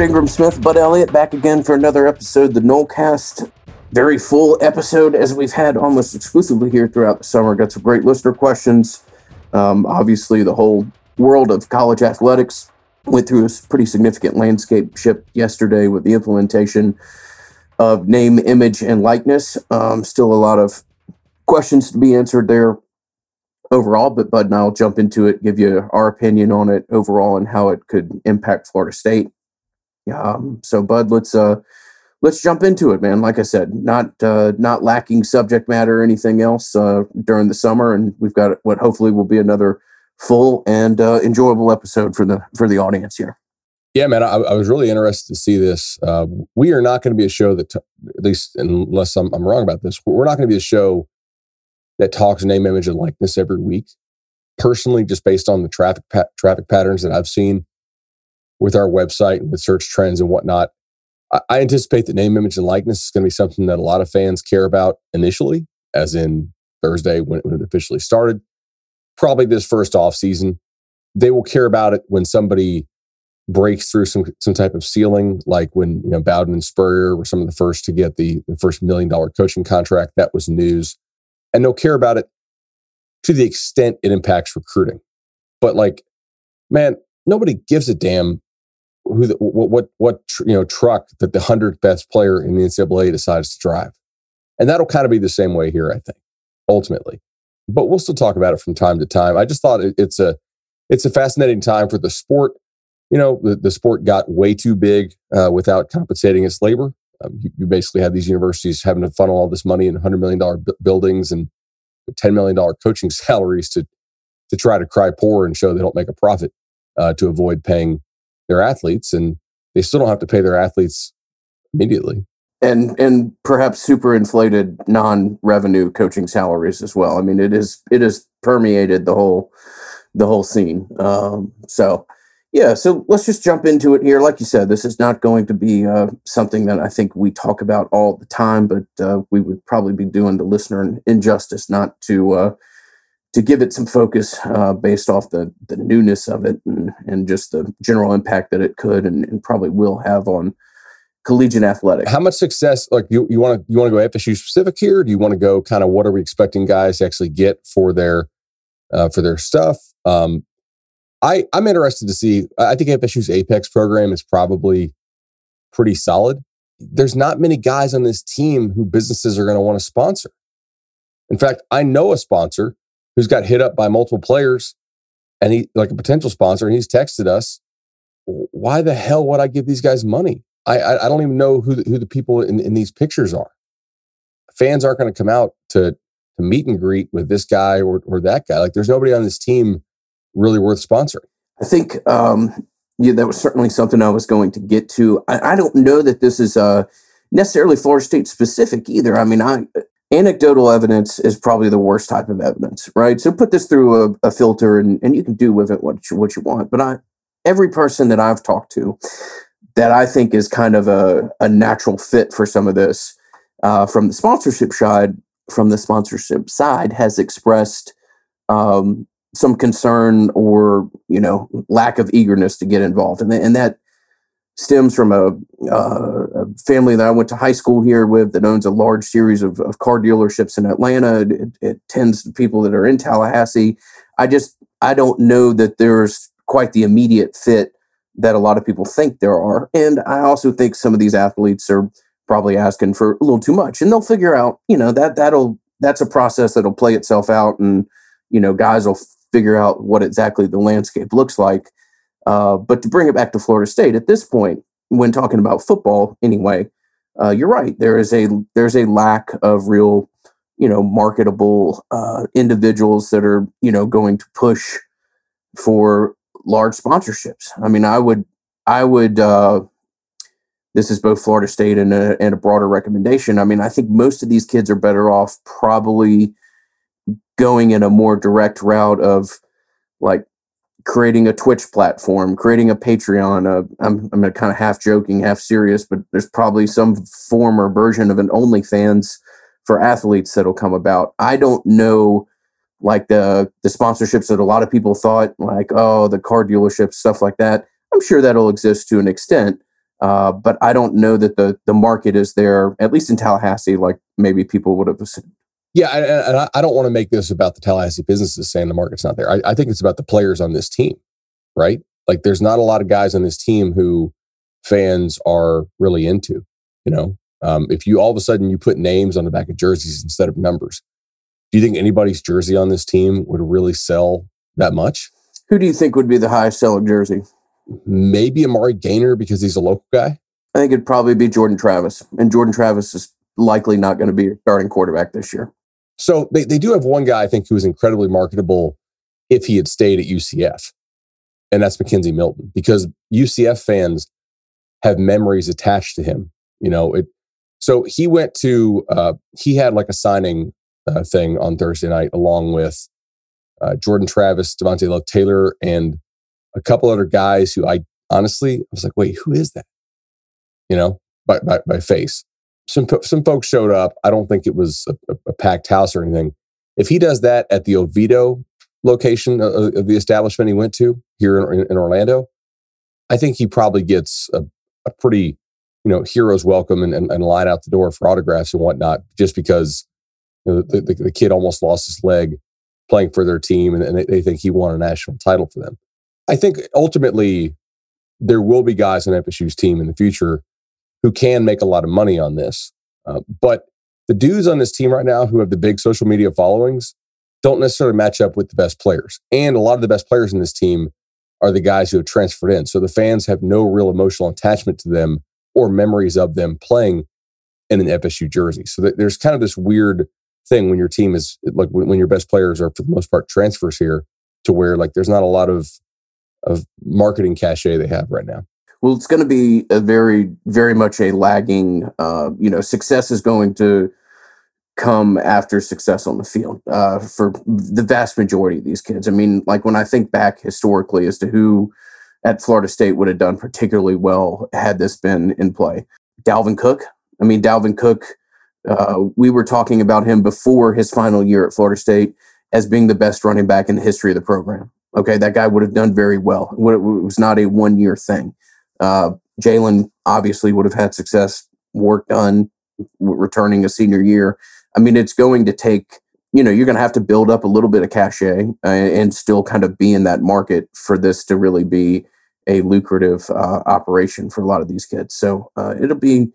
Art Ingram Smith, Bud Elliott, back again for another episode, the Nolecast. Very full episode as we've had almost exclusively here throughout the summer. Got some great listener questions. Um, obviously, the whole world of college athletics went through a pretty significant landscape shift yesterday with the implementation of name, image, and likeness. Um, still a lot of questions to be answered there overall, but Bud and I'll jump into it, give you our opinion on it overall and how it could impact Florida State. Um, so, Bud, let's uh, let's jump into it, man. Like I said, not uh, not lacking subject matter or anything else uh, during the summer, and we've got what hopefully will be another full and uh, enjoyable episode for the for the audience here. Yeah, man, I, I was really interested to see this. Uh, we are not going to be a show that, t- at least unless I'm, I'm wrong about this, we're not going to be a show that talks name, image, and likeness every week. Personally, just based on the traffic pa- traffic patterns that I've seen, with our website and with search trends and whatnot. I, anticipate that name, image, and likeness is going to be something that a lot of fans care about initially, as in Thursday when it, when it officially started. Probably this first off season, they will care about it when somebody breaks through some some type of ceiling, like when you know Bowden and Spurrier were some of the first to get the, the first million dollar coaching contract. That was news, and they'll care about it to the extent it impacts recruiting. But like, man, nobody gives a damn who the, what what what you know truck that the hundredth best player in the NCAA decides to drive, and that'll kind of be the same way here, I think, ultimately. But we'll still talk about it from time to time. I just thought it, it's a it's a fascinating time for the sport. You know, the, the sport got way too big uh, without compensating its labor. Um, you, you, basically have these universities having to funnel all this money in $100 million b- buildings and $10 million coaching salaries to to try to cry poor and show they don't make a profit uh, to avoid paying their athletes, and they still don't have to pay their athletes immediately. And and perhaps super inflated non-revenue coaching salaries as well. I mean, it is it has permeated the whole the whole scene. Um, so yeah, so let's just jump into it here. Like you said, this is not going to be uh, something that I think we talk about all the time, but uh, we would probably be doing the listener an injustice not to uh, to give it some focus uh, based off the the newness of it and, and just the general impact that it could and, and probably will have on collegiate athletics. How much success? Like you, you want to you want to go FSU specific here? do you want to go kind of what are we expecting guys to actually get for their uh, for their stuff? Um, I I'm interested to see. I think FSU's Apex program is probably pretty solid. There's not many guys on this team who businesses are going to want to sponsor. In fact, I know a sponsor who's got hit up by multiple players and he like a potential sponsor and he's texted us why the hell would i give these guys money? I i, I don't even know who the, who the people in, in these pictures are. Fans aren't going to come out to to meet and greet with this guy or, or that guy. Like there's nobody on this team really worth sponsoring. I think um yeah that was certainly something i was going to get to. I, I don't know that this is uh necessarily florida state specific either. I mean i anecdotal evidence is probably the worst type of evidence, right? So put this through a, a filter and, and you can do with it what you, what you want. But I, every person that I've talked to that I think is kind of a, a natural fit for some of this uh, from the sponsorship side, from the sponsorship side has expressed um, some concern or, you know, lack of eagerness to get involved. And, and that stems from a, uh, a, family that I went to high school here with that owns a large series of, of car dealerships in Atlanta. It, it, tends to people that are in Tallahassee. I just I don't know that there's quite the immediate fit that a lot of people think there are, and I also think some of these athletes are probably asking for a little too much, and they'll figure out you know that that'll that's a process that'll play itself out, and you know guys will figure out what exactly the landscape looks like uh, but to bring it back to Florida State, at this point, when talking about football, anyway, uh, you're right. There is a there's a lack of real, you know, marketable uh, individuals that are you know going to push for large sponsorships. I mean, I would I would. Uh, this is both Florida State and a, and a broader recommendation. I mean, I think most of these kids are better off probably going in a more direct route of like creating a Twitch platform, creating a Patreon. Uh, I'm I'm kind of half joking, half serious, but there's probably some form or version of an OnlyFans for athletes that'll come about. I don't know, like the the sponsorships that a lot of people thought, like oh the car dealerships, stuff like that. I'm sure that'll exist to an extent, Uh, but I don't know that the the market is there, at least in Tallahassee, like maybe people would have. Yeah, and, and I don't want to make this about the Tallahassee businesses saying the market's not there. I, I, think it's about the players on this team, right? Like, there's not a lot of guys on this team who fans are really into. You know, um, if you all of a sudden you put names on the back of jerseys instead of numbers, do you think anybody's jersey on this team would really sell that much? Who do you think would be the highest selling jersey? Maybe Amari Gainer because he's a local guy. I think it'd probably be Jordan Travis, and Jordan Travis is likely not going to be a starting quarterback this year. So they, they do have one guy I think who is incredibly marketable if he had stayed at UCF, and that's McKenzie Milton because UCF fans have memories attached to him. You know, it. So he went to uh, he had like a signing uh, thing on Thursday night along with uh, Jordan Travis, Devontae Love Taylor, and a couple other guys who I honestly I was like, wait, who is that? You know, by by, by face some some folks showed up. I don't think it was a, a packed house or anything. If he does that at the Oviedo location of, of the establishment he went to here in, in, Orlando, I think he probably gets a, a pretty you know hero's welcome and, and, and, line out the door for autographs and whatnot, just because you know, the, the, the, kid almost lost his leg playing for their team and, and they, they think he won a national title for them. I think ultimately there will be guys on FSU's team in the future who can make a lot of money on this. Uh, but the dudes on this team right now who have the big social media followings don't necessarily match up with the best players. And a lot of the best players in this team are the guys who have transferred in. So the fans have no real emotional attachment to them or memories of them playing in an FSU jersey. So there's kind of this weird thing when your team is like when, your best players are for the most part transfers here to where like there's not a lot of of marketing cachet they have right now. Well, it's going to be a very, very much a lagging. Uh, you know, success is going to come after success on the field uh, for the vast majority of these kids. I mean, like when I think back historically as to who at Florida State would have done particularly well had this been in play, Dalvin Cook. I mean, Dalvin Cook. Uh, we were talking about him before his final year at Florida State as being the best running back in the history of the program. Okay, that guy would have done very well. It was not a one year thing. Uh, Jalen obviously would have had success, work done, returning a senior year. I mean, it's going to take, you know, you're going to have to build up a little bit of cachet uh, and still kind of be in that market for this to really be a lucrative uh, operation for a lot of these kids. So uh, it'll be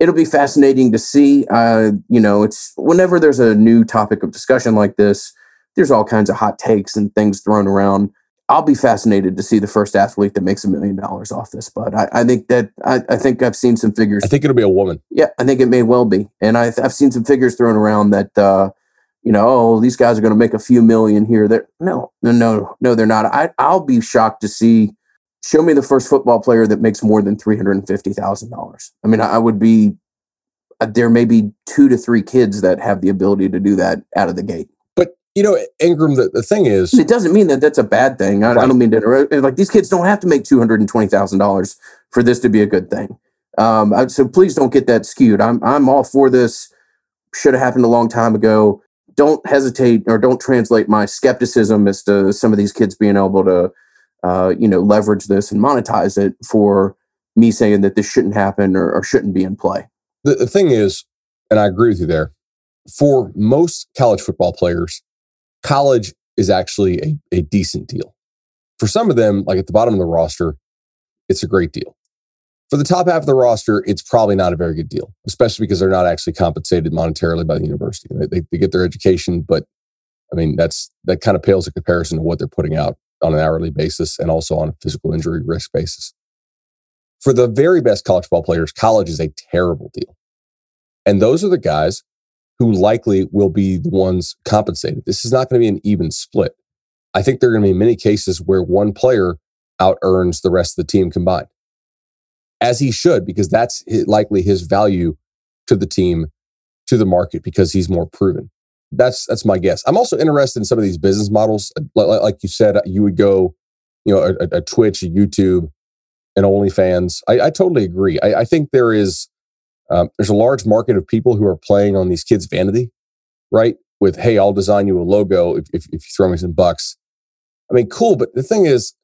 it'll be fascinating to see. Uh, you know, it's whenever there's a new topic of discussion like this, there's all kinds of hot takes and things thrown around. I'll be fascinated to see the first athlete that makes a million dollars off this. But I, I think that I, I, think I've seen some figures. I think it'll be a woman. Yeah, I think it may well be, and I, have seen some figures thrown around that uh, you know, oh, these guys are going to make a few million here. There, no, no, no, no, they're not. I, I'll be shocked to see. Show me the first football player that makes more than three hundred and fifty thousand dollars. I mean, I would be. Uh, there may be two to three kids that have the ability to do that out of the gate you know, Ingram, the, the thing is, it doesn't mean that that's a bad thing. I, right. I don't mean to like these kids don't have to make two hundred and twenty thousand dollars for this to be a good thing. Um, so please don't get that skewed. I'm I'm all for this. Should have happened a long time ago. Don't hesitate or don't translate my skepticism as to some of these kids being able to, uh, you know, leverage this and monetize it for me saying that this shouldn't happen or, or shouldn't be in play. The, the thing is, and I agree with you there. For most college football players, college is actually a, a decent deal. For some of them, like at the bottom of the roster, it's a great deal. For the top half of the roster, it's probably not a very good deal, especially because they're not actually compensated monetarily by the university. They, they, they get their education, but I mean, that's that kind of pales in comparison to what they're putting out on an hourly basis and also on a physical injury risk basis. For the very best college ball players, college is a terrible deal. And those are the guys who likely will be the ones compensated. This is not going to be an even split. I think there are going to be many cases where one player out earns the rest of the team combined, as he should, because that's likely his value to the team, to the market, because he's more proven. That's that's my guess. I'm also interested in some of these business models. Uh, like you said, uh, you would go, you know, a, a Twitch, a YouTube, and OnlyFans. I, I totally agree. I, I think there is um, there's a large market of people who are playing on these kids' vanity, right? With, hey, I'll design you a logo if, if, if you throw me some bucks. I mean, cool. But the thing is,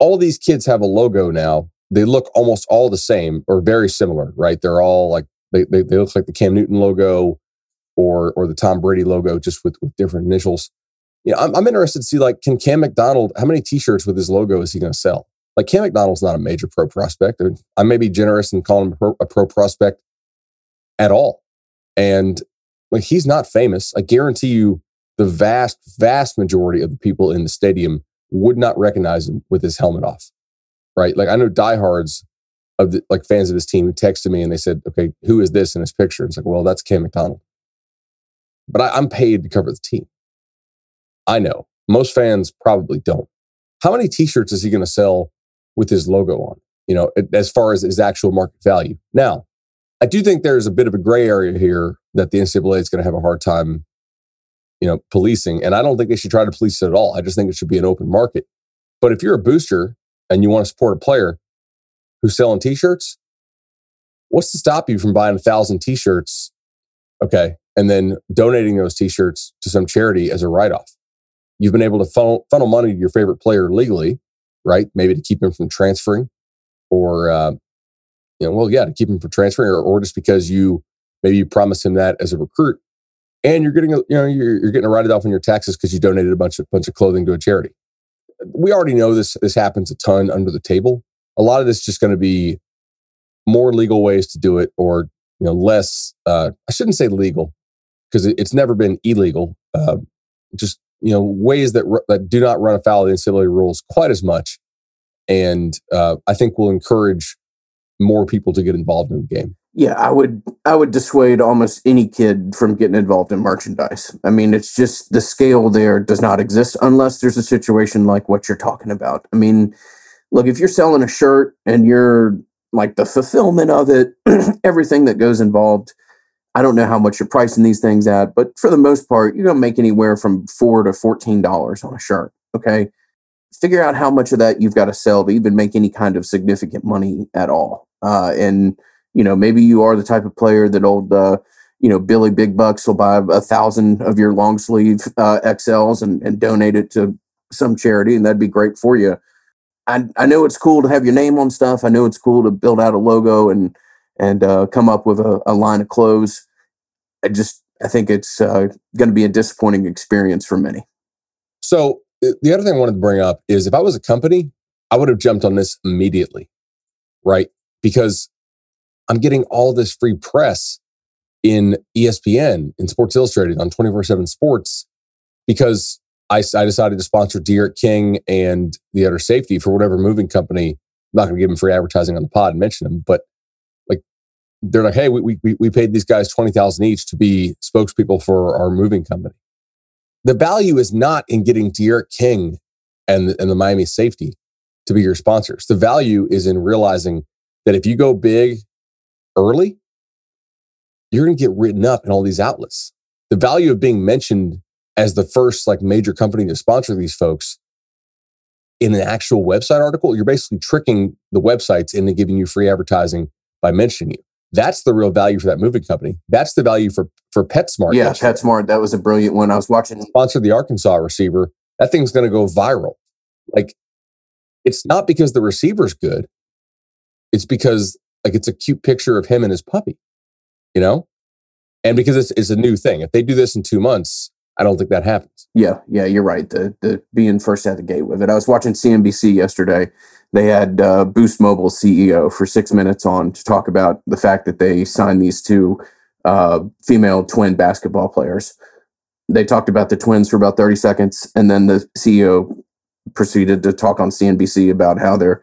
all these kids have a logo now they look almost all the same or very similar, right? They're all like they, they, they look like the Cam Newton logo or or the Tom Brady logo, just with with different initials. Yeah, I'm, I'm interested to see like can Cam McDonald how many T-shirts with his logo is he going to sell? Like Cam McDonald's not a major pro prospect. I, I may be generous in calling him a pro, a pro prospect at all, and like he's not famous. I guarantee you, the vast vast majority of the people in the stadium would not recognize him with his helmet off, right? Like I know diehards of the, like fans of his team who texted me and they said, "Okay, who is this in his picture?" It's like, well, that's Cam McDonald. But I, I'm paid to cover the team. I know most fans probably don't. How many T-shirts is he going to sell with his logo on? You know, as far as his actual market value. Now, I do think there's a bit of a gray area here that the NCAA is going to have a hard time, you know, policing. And I don't think they should try to police it at all. I just think it should be an open market. But if you're a booster and you want to support a player who's selling T-shirts, what's to stop you from buying a thousand T-shirts? Okay, and then donating those T-shirts to some charity as a write-off. You've been able to funnel, funnel money to your favorite player legally, right? Maybe to keep him from transferring, or uh, you know, well, yeah, to keep him from transferring, or, or just because you maybe you promised him that as a recruit, and you're getting a, you know you're, you're getting to write it off on your taxes because you donated a bunch of bunch of clothing to a charity. We already know this this happens a ton under the table. A lot of this is just going to be more legal ways to do it, or you know, less. Uh, I shouldn't say legal because it, it's never been illegal. Uh, just you know, ways that r- that do not run afoul of the NCAA rules quite as much, and uh, I think will encourage more people to get involved in the game. Yeah, I would I would dissuade almost any kid from getting involved in merchandise. I mean, it's just the scale there does not exist unless there's a situation like what you're talking about. I mean, look, if you're selling a shirt and you're like the fulfillment of it, everything that goes involved, I don't know how much you're pricing these things at, but for the most part, you're gonna make anywhere from four to fourteen dollars on a shirt. Okay. Figure out how much of that you've got to sell to even make any kind of significant money at all. Uh, and you know, maybe you are the type of player that old, uh, you know, Billy Big Bucks will buy a thousand of your long sleeve uh, XLs and, and donate it to some charity, and that'd be great for you. I, I know it's cool to have your name on stuff. I know it's cool to build out a logo and and uh, come up with a, a, line of clothes. I just I think it's uh, going to be a disappointing experience for many. So the other thing I wanted to bring up is if I was a company, I would have jumped on this immediately, right? Because I'm getting all this free press in ESPN, in Sports Illustrated, on 24 7 Sports, because I, I, decided to sponsor D'Eriq King and the other safety for whatever moving company. I'm not going to give them free advertising on the pod and mention them, but like they're like, hey, we, we, we paid these guys 20000 each to be spokespeople for our moving company. The value is not in getting D'Eriq King and, and the Miami safety to be your sponsors. The value is in realizing that if you go big early, you're going to get written up in all these outlets. The value of being mentioned as the first like major company to sponsor these folks in an actual website article, you're basically tricking the websites into giving you free advertising by mentioning you. That's the real value for that moving company. That's the value for for PetSmart. Yeah, PetSmart. That was a brilliant one. I was watching. Sponsor the Arkansas receiver. That thing's going to go viral. Like, it's not because the receiver's good. It's because like it's a cute picture of him and his puppy, you know? And because it's, it's a new thing. If they do this in two months, I don't think that happens. Yeah, yeah, you're right. The the being first at the gate with it. I was watching CNBC yesterday. They had uh, Boost Mobile CEO for six minutes on to talk about the fact that they signed these two uh, female twin basketball players. They talked about the twins for about 30 seconds, and then the CEO proceeded to talk on CNBC about how they're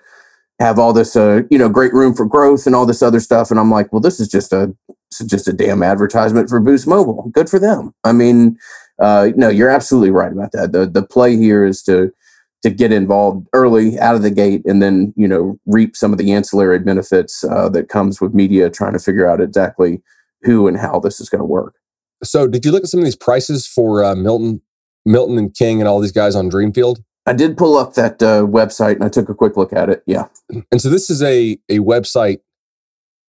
have all this uh, you know great room for growth and all this other stuff. And i'm like well this is just a is just a damn advertisement for boost mobile. Good for them. I mean uh, no you're absolutely right about that. The the play here is to to get involved early out of the gate and then you know reap some of the ancillary benefits uh, that comes with media trying to figure out exactly who and how this is going to work. So did you look at some of these prices for uh, milton milton and king and all these guys on dreamfield I did pull up that uh, website and I took a quick look at it. Yeah. And so this is a a website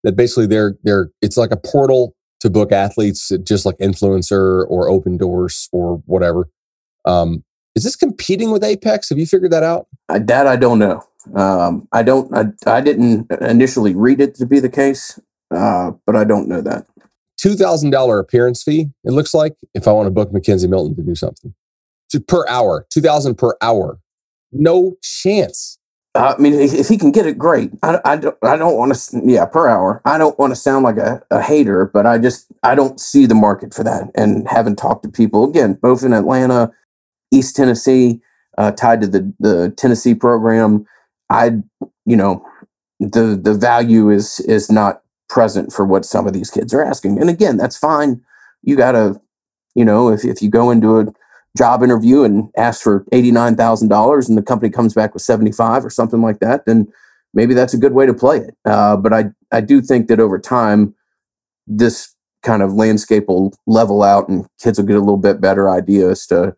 that basically they're they're it's like a portal to book athletes, just like INFLCR or Opendorse or whatever. Um, is this competing with Apex? Have you figured that out? I, that I don't know. Um, I don't. I, I didn't initially read it to be the case, uh, but I don't know that. Two thousand dollar appearance fee. It looks like if I want to book McKenzie Milton to do something, per hour, two thousand per hour. No chance. I mean, if he can get it, great. I, I don't, I don't want to, yeah, per hour. I don't want to sound like a, a hater, but I just, I don't see the market for that. And having talked to people, again, both in Atlanta, East Tennessee, uh, tied to the, the Tennessee program, I, you know, the, the value is, is not present for what some of these kids are asking. And again, that's fine. You got to, you know, if, if you go into a, job interview and ask for $89,000 and the company comes back with 75 or something like that, then maybe that's a good way to play it. Uh, but I, I do think that over time, this kind of landscape will level out and kids will get a little bit better idea as to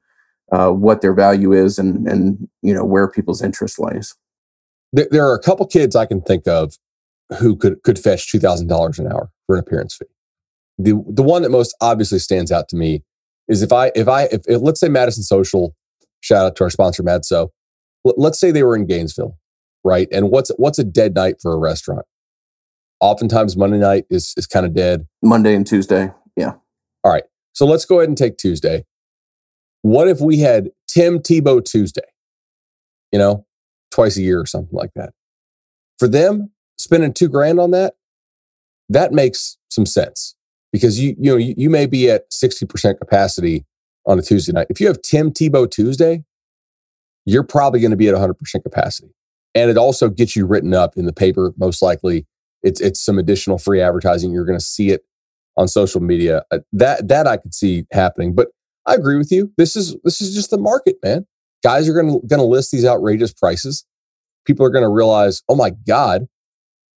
uh, what their value is and, and, you know, where people's interest lies. There are a couple kids I can think of who could, could fetch $2,000 an hour for an appearance fee. The, the one that most obviously stands out to me is if I if I if, if let's say Madison Social, shout out to our sponsor Madso, l- let's say they were in Gainesville, right? And what's what's a dead night for a restaurant? Oftentimes Monday night is is kind of dead. Monday and Tuesday, yeah. All right, so let's go ahead and take Tuesday. What if we had Tim Tebow Tuesday? You know, twice a year or something like that. For them, spending two grand on that, that makes some sense because you you know you, you may be at 60% capacity on a Tuesday night. If you have Tim Tebow Tuesday, you're probably going to be at 100% capacity. And it also gets you written up in the paper most likely. It's it's some additional free advertising. You're going to see it on social media. Uh, that that I could see happening. But I agree with you. This is this is just the market, man. Guys are going to going to list these outrageous prices. People are going to realize, "Oh my god,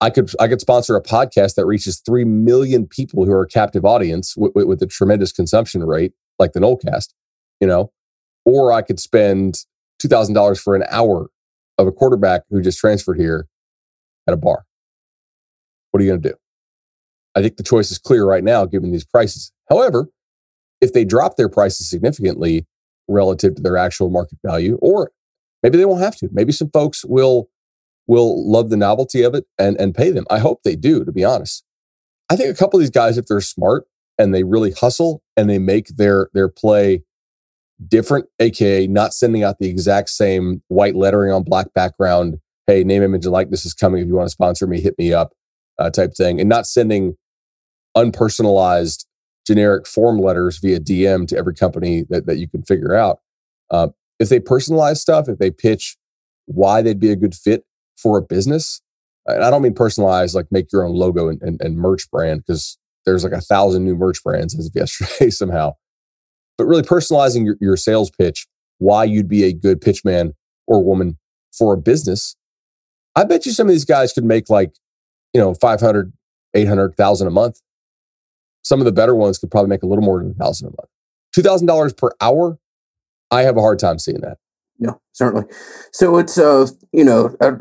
I could I could sponsor a podcast that reaches three million people who are a captive audience with, with, with a tremendous consumption rate, like the Nolecast, you know, or I could spend two thousand dollars for an hour of a quarterback who just transferred here at a bar. What are you going to do? I think the choice is clear right now, given these prices. However, if they drop their prices significantly relative to their actual market value, or maybe they won't have to, maybe some folks will will love the novelty of it and, and pay them. I hope they do, to be honest. I think a couple of these guys, if they're smart and they really hustle and they make their their play different, aka not sending out the exact same white lettering on black background, hey, name, image, and likeness is coming. If you want to sponsor me, hit me up, uh, type thing, and not sending unpersonalized generic form letters via DM to every company that, that you can figure out. Uh, if they personalize stuff, if they pitch why they'd be a good fit for a business. And I don't mean personalized, like make your own logo and, and, and merch brand, because there's like a thousand new merch brands as of yesterday somehow. But really personalizing your, your sales pitch, why you'd be a good pitch man or woman for a business. I bet you some of these guys could make like, you know, 500, 800,000 a month. Some of the better ones could probably make a little more than a thousand a month. $2,000 per hour. I have a hard time seeing that. Yeah, certainly. So it's, uh, you know, uh,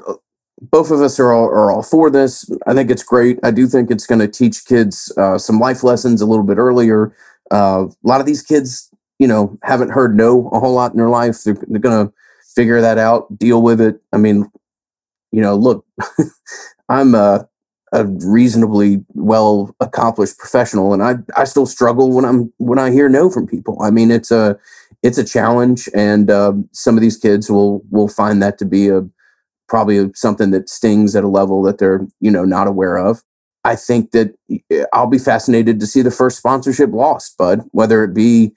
both of us are all, are all for this. I think it's great. I do think it's going to teach kids uh, some life lessons a little bit earlier. Uh, a lot of these kids, you know, haven't heard no a whole lot in their life. They're, they're going to figure that out, deal with it. I mean, you know, look, I'm a, a reasonably well accomplished professional, and I I still struggle when I'm when I hear no from people. I mean, it's a it's a challenge, and uh, some of these kids will will find that to be a probably something that stings at a level that they're you know not aware of. I think that eh, I'll be fascinated to see the first sponsorship lost, bud. Whether it be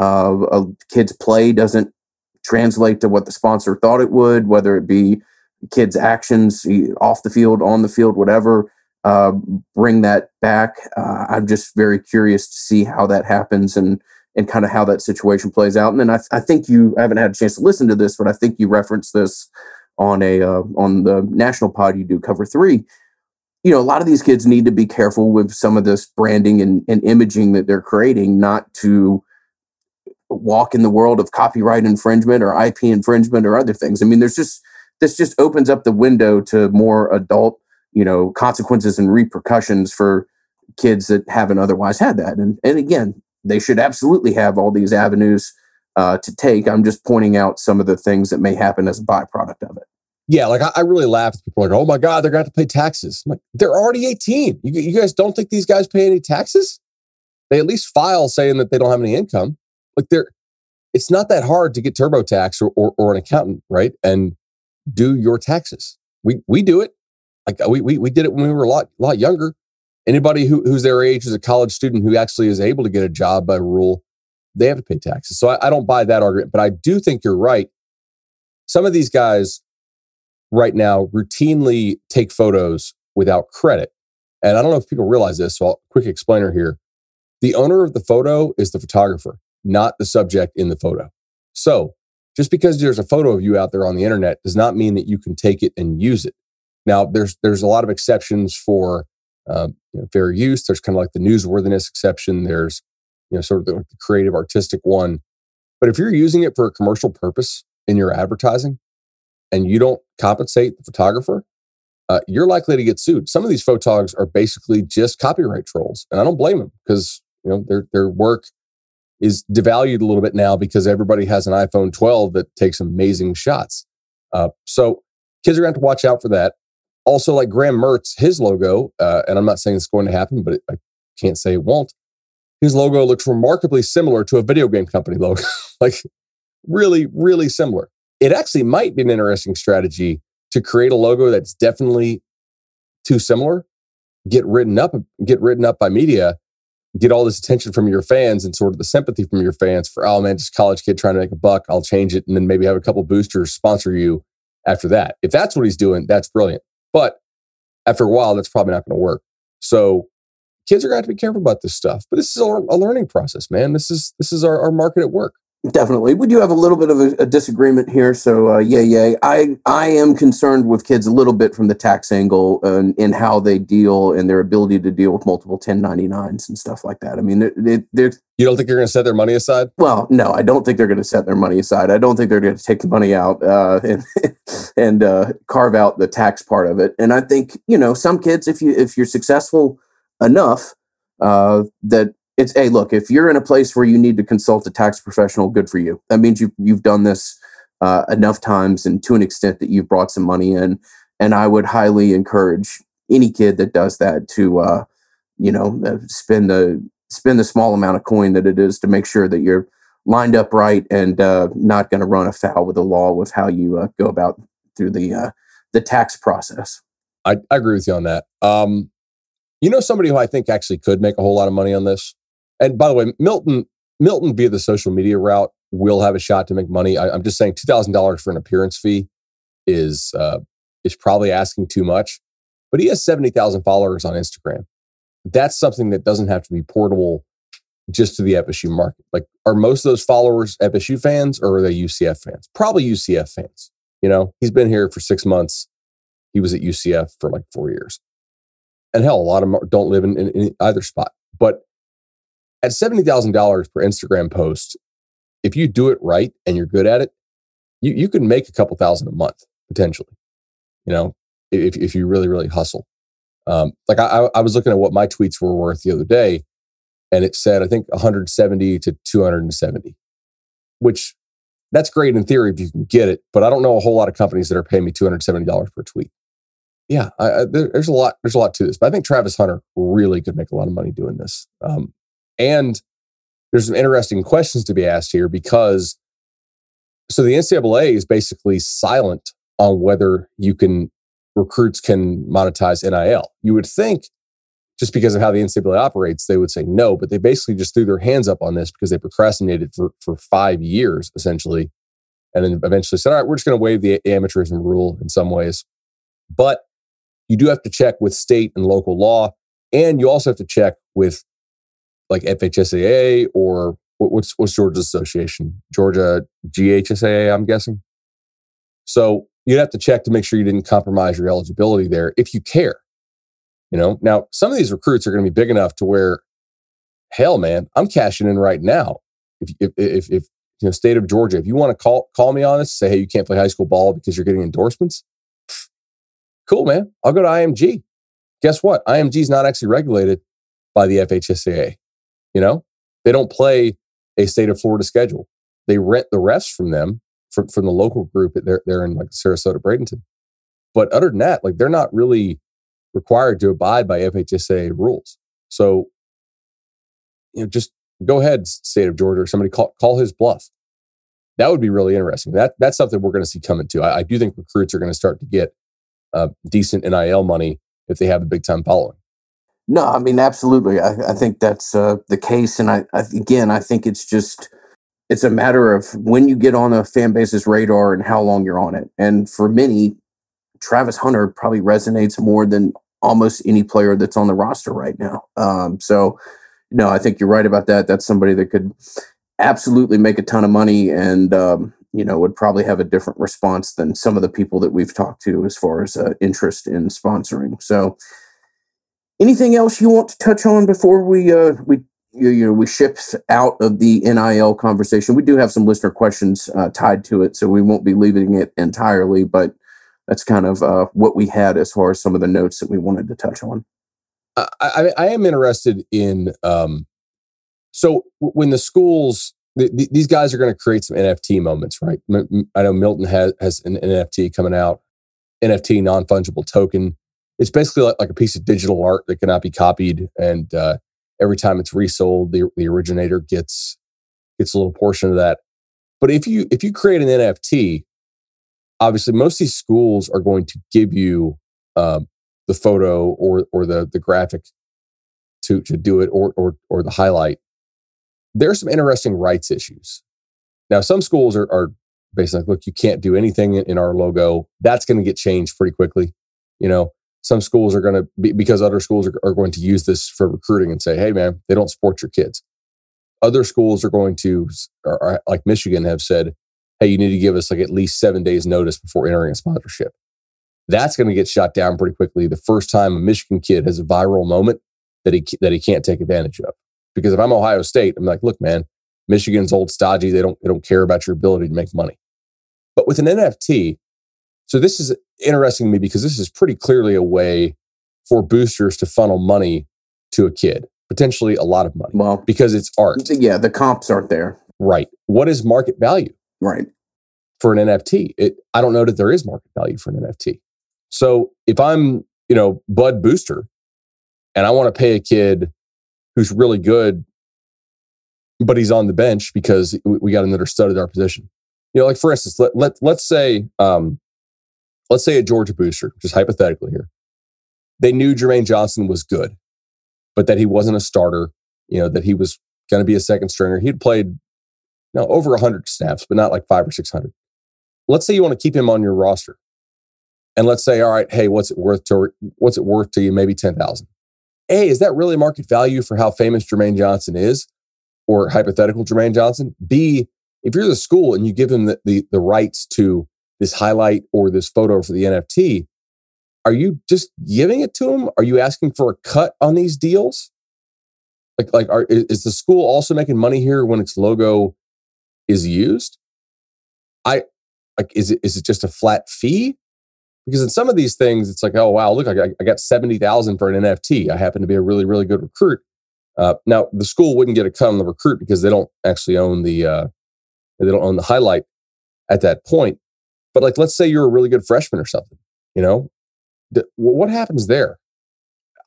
uh, a kid's play doesn't translate to what the sponsor thought it would, whether it be kids' actions off the field, on the field, whatever. Uh, bring that back. Uh, I'm just very curious to see how that happens and and kind of how that situation plays out. And then I, I think you I haven't had a chance to listen to this, but I think you referenced this on a uh, on the national pod you do cover three. You know a lot of these kids need to be careful with some of this branding and, and imaging that they're creating not to walk in the world of copyright infringement or ip infringement or other things. I mean there's just this just opens up the window to more adult you know consequences and repercussions for kids that haven't otherwise had that. And and again they should absolutely have all these avenues uh, to take. I'm just pointing out some of the things that may happen as a byproduct of it. Yeah, like I, I really laugh at people like, oh my God, they're going to have to pay taxes. I'm like, they're already 18. You, you guys don't think these guys pay any taxes? They at least file saying that they don't have any income. Like they're, it's not that hard to get TurboTax or, or, or an accountant, right? And do your taxes. We we do it. Like we we, we did it when we were a lot lot younger. Anybody who, who's their age is a college student who actually is able to get a job by rule, they have to pay taxes. So I, I don't buy that argument, but I do think you're right. Some of these guys right now routinely take photos without credit. And I don't know if people realize this, so I'll, quick explainer here. The owner of the photo is the photographer, not the subject in the photo. So just because there's a photo of you out there on the internet does not mean that you can take it and use it. Now, there's there's a lot of exceptions for uh, you know, fair use. There's kind of like the newsworthiness exception. There's you know sort of the, creative artistic one. But if you're using it for a commercial purpose in your advertising, and you don't compensate the photographer, uh, you're likely to get sued. Some of these photogs are basically just copyright trolls, and I don't blame them because you know their their work is devalued a little bit now because everybody has an iPhone 12 that takes amazing shots. Uh, so kids are going to have to watch out for that. Also, like Graham Mertz, his logo, uh, and I'm not saying it's going to happen, but it, I can't say it won't. His logo looks remarkably similar to a video game company logo, like really, really similar. It actually might be an interesting strategy to create a logo that's definitely too similar, get written up, get written up by media, get all this attention from your fans and sort of the sympathy from your fans for, oh man, just college kid trying to make a buck. I'll change it and then maybe have a couple boosters sponsor you after that. If that's what he's doing, that's brilliant. But after a while, that's probably not going to work. So kids are going to have to be careful about this stuff. But this is a, a learning process, man. This is this is our, our market at work. Definitely, we do have a little bit of a, a disagreement here. So, uh, yeah, yeah, I I am concerned with kids a little bit from the tax angle and in how they deal and their ability to deal with multiple 1099s and stuff like that. I mean, they're, they're you don't think you're going to set their money aside? Well, no, I don't think they're going to set their money aside. I don't think they're going to take the money out uh, and and uh, carve out the tax part of it. And I think you know some kids, if you if you're successful enough, uh, that it's hey look if you're in a place where you need to consult a tax professional good for you. That means you've you've done this uh, enough times and to an extent that you've brought some money in. And i would highly encourage any kid that does that to uh, you know uh, spend the spend the small amount of coin that it is to make sure that you're lined up right and uh, not going to run afoul with the law with how you uh, go about through the uh, the tax process. I, I agree with you on that. Um, you know somebody who i think actually could make a whole lot of money on this and by the way, Milton, Milton via the social media route will have a shot to make money. I, am just saying, two thousand dollars for an appearance fee is uh, is probably asking too much. But he has seventy thousand followers on Instagram. That's something that doesn't have to be portable just to the FSU market. Like, are most of those followers FSU fans or are they UCF fans? Probably UCF fans. You know, he's been here for six months. He was at UCF for like four years. And hell, a lot of them don't live in, in, in either spot. But at $70,000 per Instagram post, if you do it right and you're good at it, you, you can make a couple thousand a month potentially, you know, if, if you really, really hustle. Um, like I, I was looking at what my tweets were worth the other day and it said, I think 170 to 270, which that's great in theory if you can get it, but I don't know a whole lot of companies that are paying me $270 per tweet. Yeah, I, I, there, there's a lot. There's a lot to this, but I think Travis Hunter really could make a lot of money doing this. Um, and there's some interesting questions to be asked here because so the NCAA is basically silent on whether you can recruits can monetize NIL. You would think just because of how the NCAA operates, they would say no, but they basically just threw their hands up on this because they procrastinated for, for five years essentially. And then eventually said, all right, we're just going to waive the amateurism rule in some ways. But you do have to check with state and local law. And you also have to check with like FHSAA or what's what's Georgia's association? Georgia GHSAA, I'm guessing. So you'd have to check to make sure you didn't compromise your eligibility there if you care. You know, now some of these recruits are going to be big enough to where, hell, man, I'm cashing in right now. If if if, if you know, state of Georgia, if you want to call call me on this, say, hey, you can't play high school ball because you're getting endorsements. Cool, man. I'll go to IMG. Guess what? IMG is not actually regulated by the FHSAA. You know, they don't play a state of Florida schedule. They rent the refs from them from, from the local group. They're, they're in like Sarasota, Bradenton. But other than that, like they're not really required to abide by FHSA rules. So, you know, just go ahead, state of Georgia, or somebody call call his bluff. That would be really interesting. That that's something we're going to see coming too. I, I do think recruits are going to start to get uh, decent NIL money if they have a big time following. No, I mean absolutely. I, I think that's uh, the case, and I, I again, I think it's just it's a matter of when you get on a fan base's radar and how long you're on it. And for many, Travis Hunter probably resonates more than almost any player that's on the roster right now. Um, so, no, I think you're right about that. That's somebody that could absolutely make a ton of money and, um, you know, would probably have a different response than some of the people that we've talked to as far as uh, interest in sponsoring. So, anything else you want to touch on before we uh, we you, know we ship out of the NIL conversation? We do have some listener questions uh, tied to it, so we won't be leaving it entirely, but that's kind of uh, what we had as far as some of the notes that we wanted to touch on. I, I am interested in um, so when the schools the, the, these guys are going to create some NFT moments, right? I know Milton has has an NFT coming out, NFT non fungible token. It's basically like, like, a piece of digital art that cannot be copied, and uh, every time it's resold, the the originator gets gets a little portion of that. But if you if you create an NFT, obviously most of these schools are going to give you um, the photo or or the the graphic to to do it or or or the highlight there's some interesting rights issues now some schools are, are basically like look you can't do anything in, our logo that's going to get changed pretty quickly you know some schools are going to be because other schools are, are going to use this for recruiting and say hey man they don't support your kids other schools are going to or, like michigan have said hey, you need to give us like at least seven days notice before entering a sponsorship. That's going to get shot down pretty quickly. The first time a Michigan kid has a viral moment that he that he can't take advantage of. Because if I'm Ohio State, I'm like, look, man, Michigan's old stodgy. They don't they don't care about your ability to make money. But with an NFT, so this is interesting to me because this is pretty clearly a way for boosters to funnel money to a kid, potentially a lot of money. Well, because it's art. Yeah, the comps aren't there. Right. What is market value? Right. For an NFT, it, I don't know that there is market value for an NFT. So if I'm, you know, Bud Booster and I want to pay a kid who's really good, but he's on the bench because we got another stud at our position. You know, like for instance, let, let, let's say, um, let's say a Georgia booster, just hypothetically here. They knew Jermaine Johnson was good, but that he wasn't a starter, you know, that he was going to be a second stringer. He'd played now, over 100 snaps, but not like five or 600. Let's say you want to keep him on your roster. And let's say, all right, hey, what's it worth to what's it worth to you? Maybe 10,000. A, is that really market value for how famous Jermaine Johnson is or hypothetical Jermaine Johnson? B, if you're the school and you give him the, the, the rights to this highlight or this photo for the NFT, are you just giving it to him? Are you asking for a cut on these deals? Like, like, are, is the school also making money here when its logo is used i like is it is it just a flat fee because in some of these things it's like oh wow look i got, I got 70000 for an nft i happen to be a really really good recruit. Uh, now the school wouldn't get a cut on the recruit because they don't actually own the uh, they don't own the highlight at that point. But like let's say you're a really good freshman or something you know? Th- what happens there?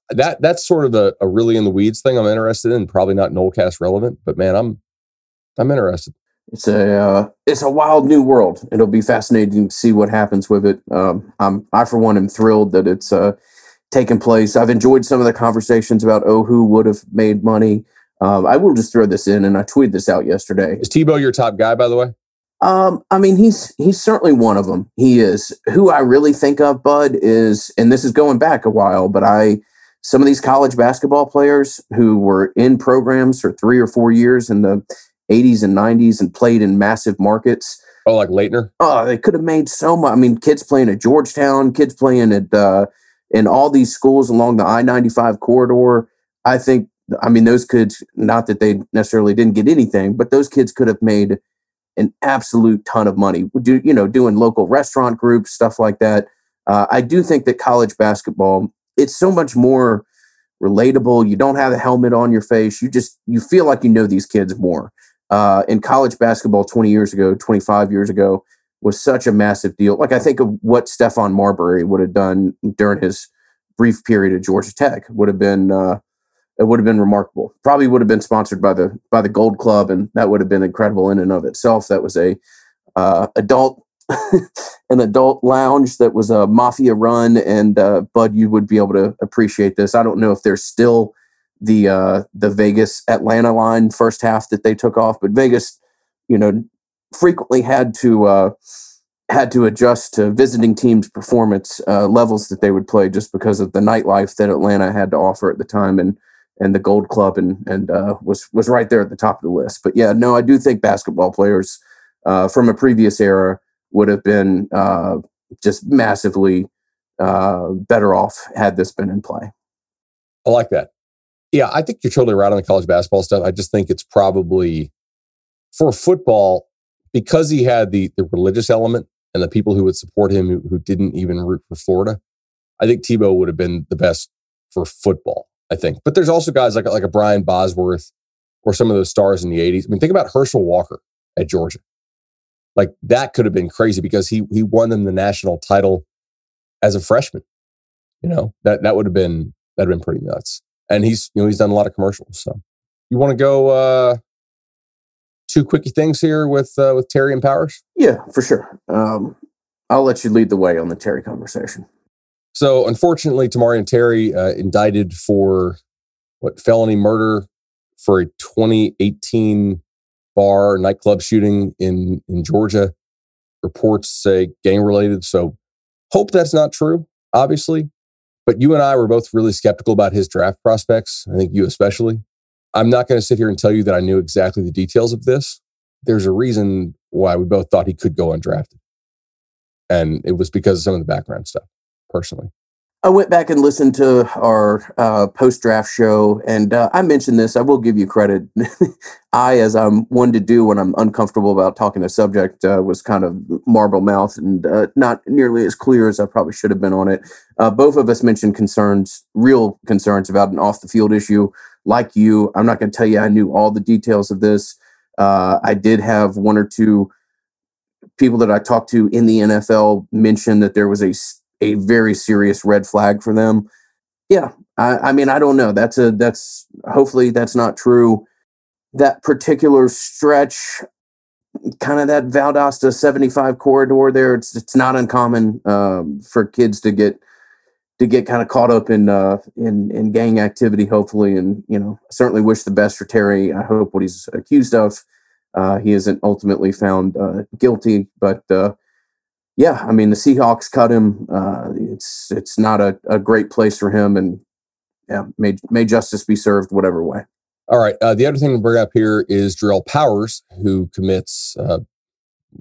That that's sort of a, a really in the weeds thing i'm interested in probably not Nolecast relevant but man i'm i'm interested it's a uh, it's a wild new world. It'll be fascinating to see what happens with it. Um, I'm I for one am thrilled that it's uh, taken place. I've enjoyed some of the conversations about oh who would have made money. Um, I will just throw this in, and I tweeted this out yesterday. Is Tebow your top guy, by the way? Um, I mean, he's he's certainly one of them. He is. Who I really think of, Bud, is, and this is going back a while, but I some of these college basketball players who were in programs for three or four years in the 80s and 90s and played in massive markets. Oh, like Laettner? Oh, they could have made so much. I mean, kids playing at Georgetown, kids playing at uh, in all these schools along the I 95 corridor. I think, I mean, those kids, not that they necessarily didn't get anything, but those kids could have made an absolute ton of money. Do you know, doing local restaurant groups, stuff like that. Uh, I do think that college basketball, it's so much more relatable. You don't have a helmet on your face. You just you feel like you know these kids more uh, in college basketball 20 years ago, 25 years ago, was such a massive deal. Like I think of what Stephon Marbury would have done during his brief period at Georgia Tech would have been uh, it would have been remarkable. Probably would have been sponsored by the by the Gold Club, and that would have been incredible in and of itself. That was a uh, adult an adult lounge that was a mafia run, and uh, Bud, you would be able to appreciate this. I don't know if there's still the uh, the Vegas Atlanta line first half that they took off, but Vegas, you know, frequently had to uh, had to adjust to visiting teams' performance uh, levels that they would play just because of the nightlife that Atlanta had to offer at the time, and and the Gold Club, and and uh, was was right there at the top of the list. But yeah, no, I do think basketball players uh, from a previous era would have been uh, just massively better off had this been in play. I like that. Yeah, I think you're totally right on the college basketball stuff. I just think it's probably for football because he had the the religious element and the people who would support him who, who didn't even root for Florida. I think Tebow would have been the best for football. I think, but there's also guys like like a Brian Bosworth or some of those stars in the '80s. I mean, think about Herschel Walker at Georgia. Like that could have been crazy because he he won them the national title as a freshman. You know that that would have been that'd have been pretty nuts. And he's you know he's done a lot of commercials. So you want to go uh two quickie things here with uh, with Terry and Powers? Yeah, for sure. Um, I'll let you lead the way on the Terry conversation. So unfortunately, Tamorrion Terry uh, indicted for what felony murder for a 2018 bar nightclub shooting in in Georgia. Reports say gang related. So hope that's not true, obviously. But you and I were both really skeptical about his draft prospects. I think you especially. I'm not going to sit here and tell you that I knew exactly the details of this. There's a reason why we both thought he could go undrafted. And it was because of some of the background stuff, personally. I went back and listened to our uh, post draft show, and uh, I mentioned this. I will give you credit. I, as I'm one to do when I'm uncomfortable about talking a subject, uh, was kind of marble mouth and uh, not nearly as clear as I probably should have been on it. Uh, both of us mentioned concerns, real concerns about an off the field issue. Like you, I'm not going to tell you I knew all the details of this. Uh, I did have one or two people that I talked to in the NFL mention that there was a a very serious red flag for them. Yeah, I, I mean, I don't know. That's a that's hopefully that's not true. That particular stretch, kind of that Valdosta 75 corridor there, it's it's not uncommon um, for kids to get to get kind of caught up in uh, in in gang activity. Hopefully, and you know, certainly wish the best for Terry. I hope what he's accused of, uh, he isn't ultimately found uh, guilty. But uh, yeah, I mean the Seahawks cut him. Uh, it's it's not a, a great place for him, and yeah, may may justice be served whatever way. All right. Uh, the other thing to bring up here is Jerrell Powers, who commits uh,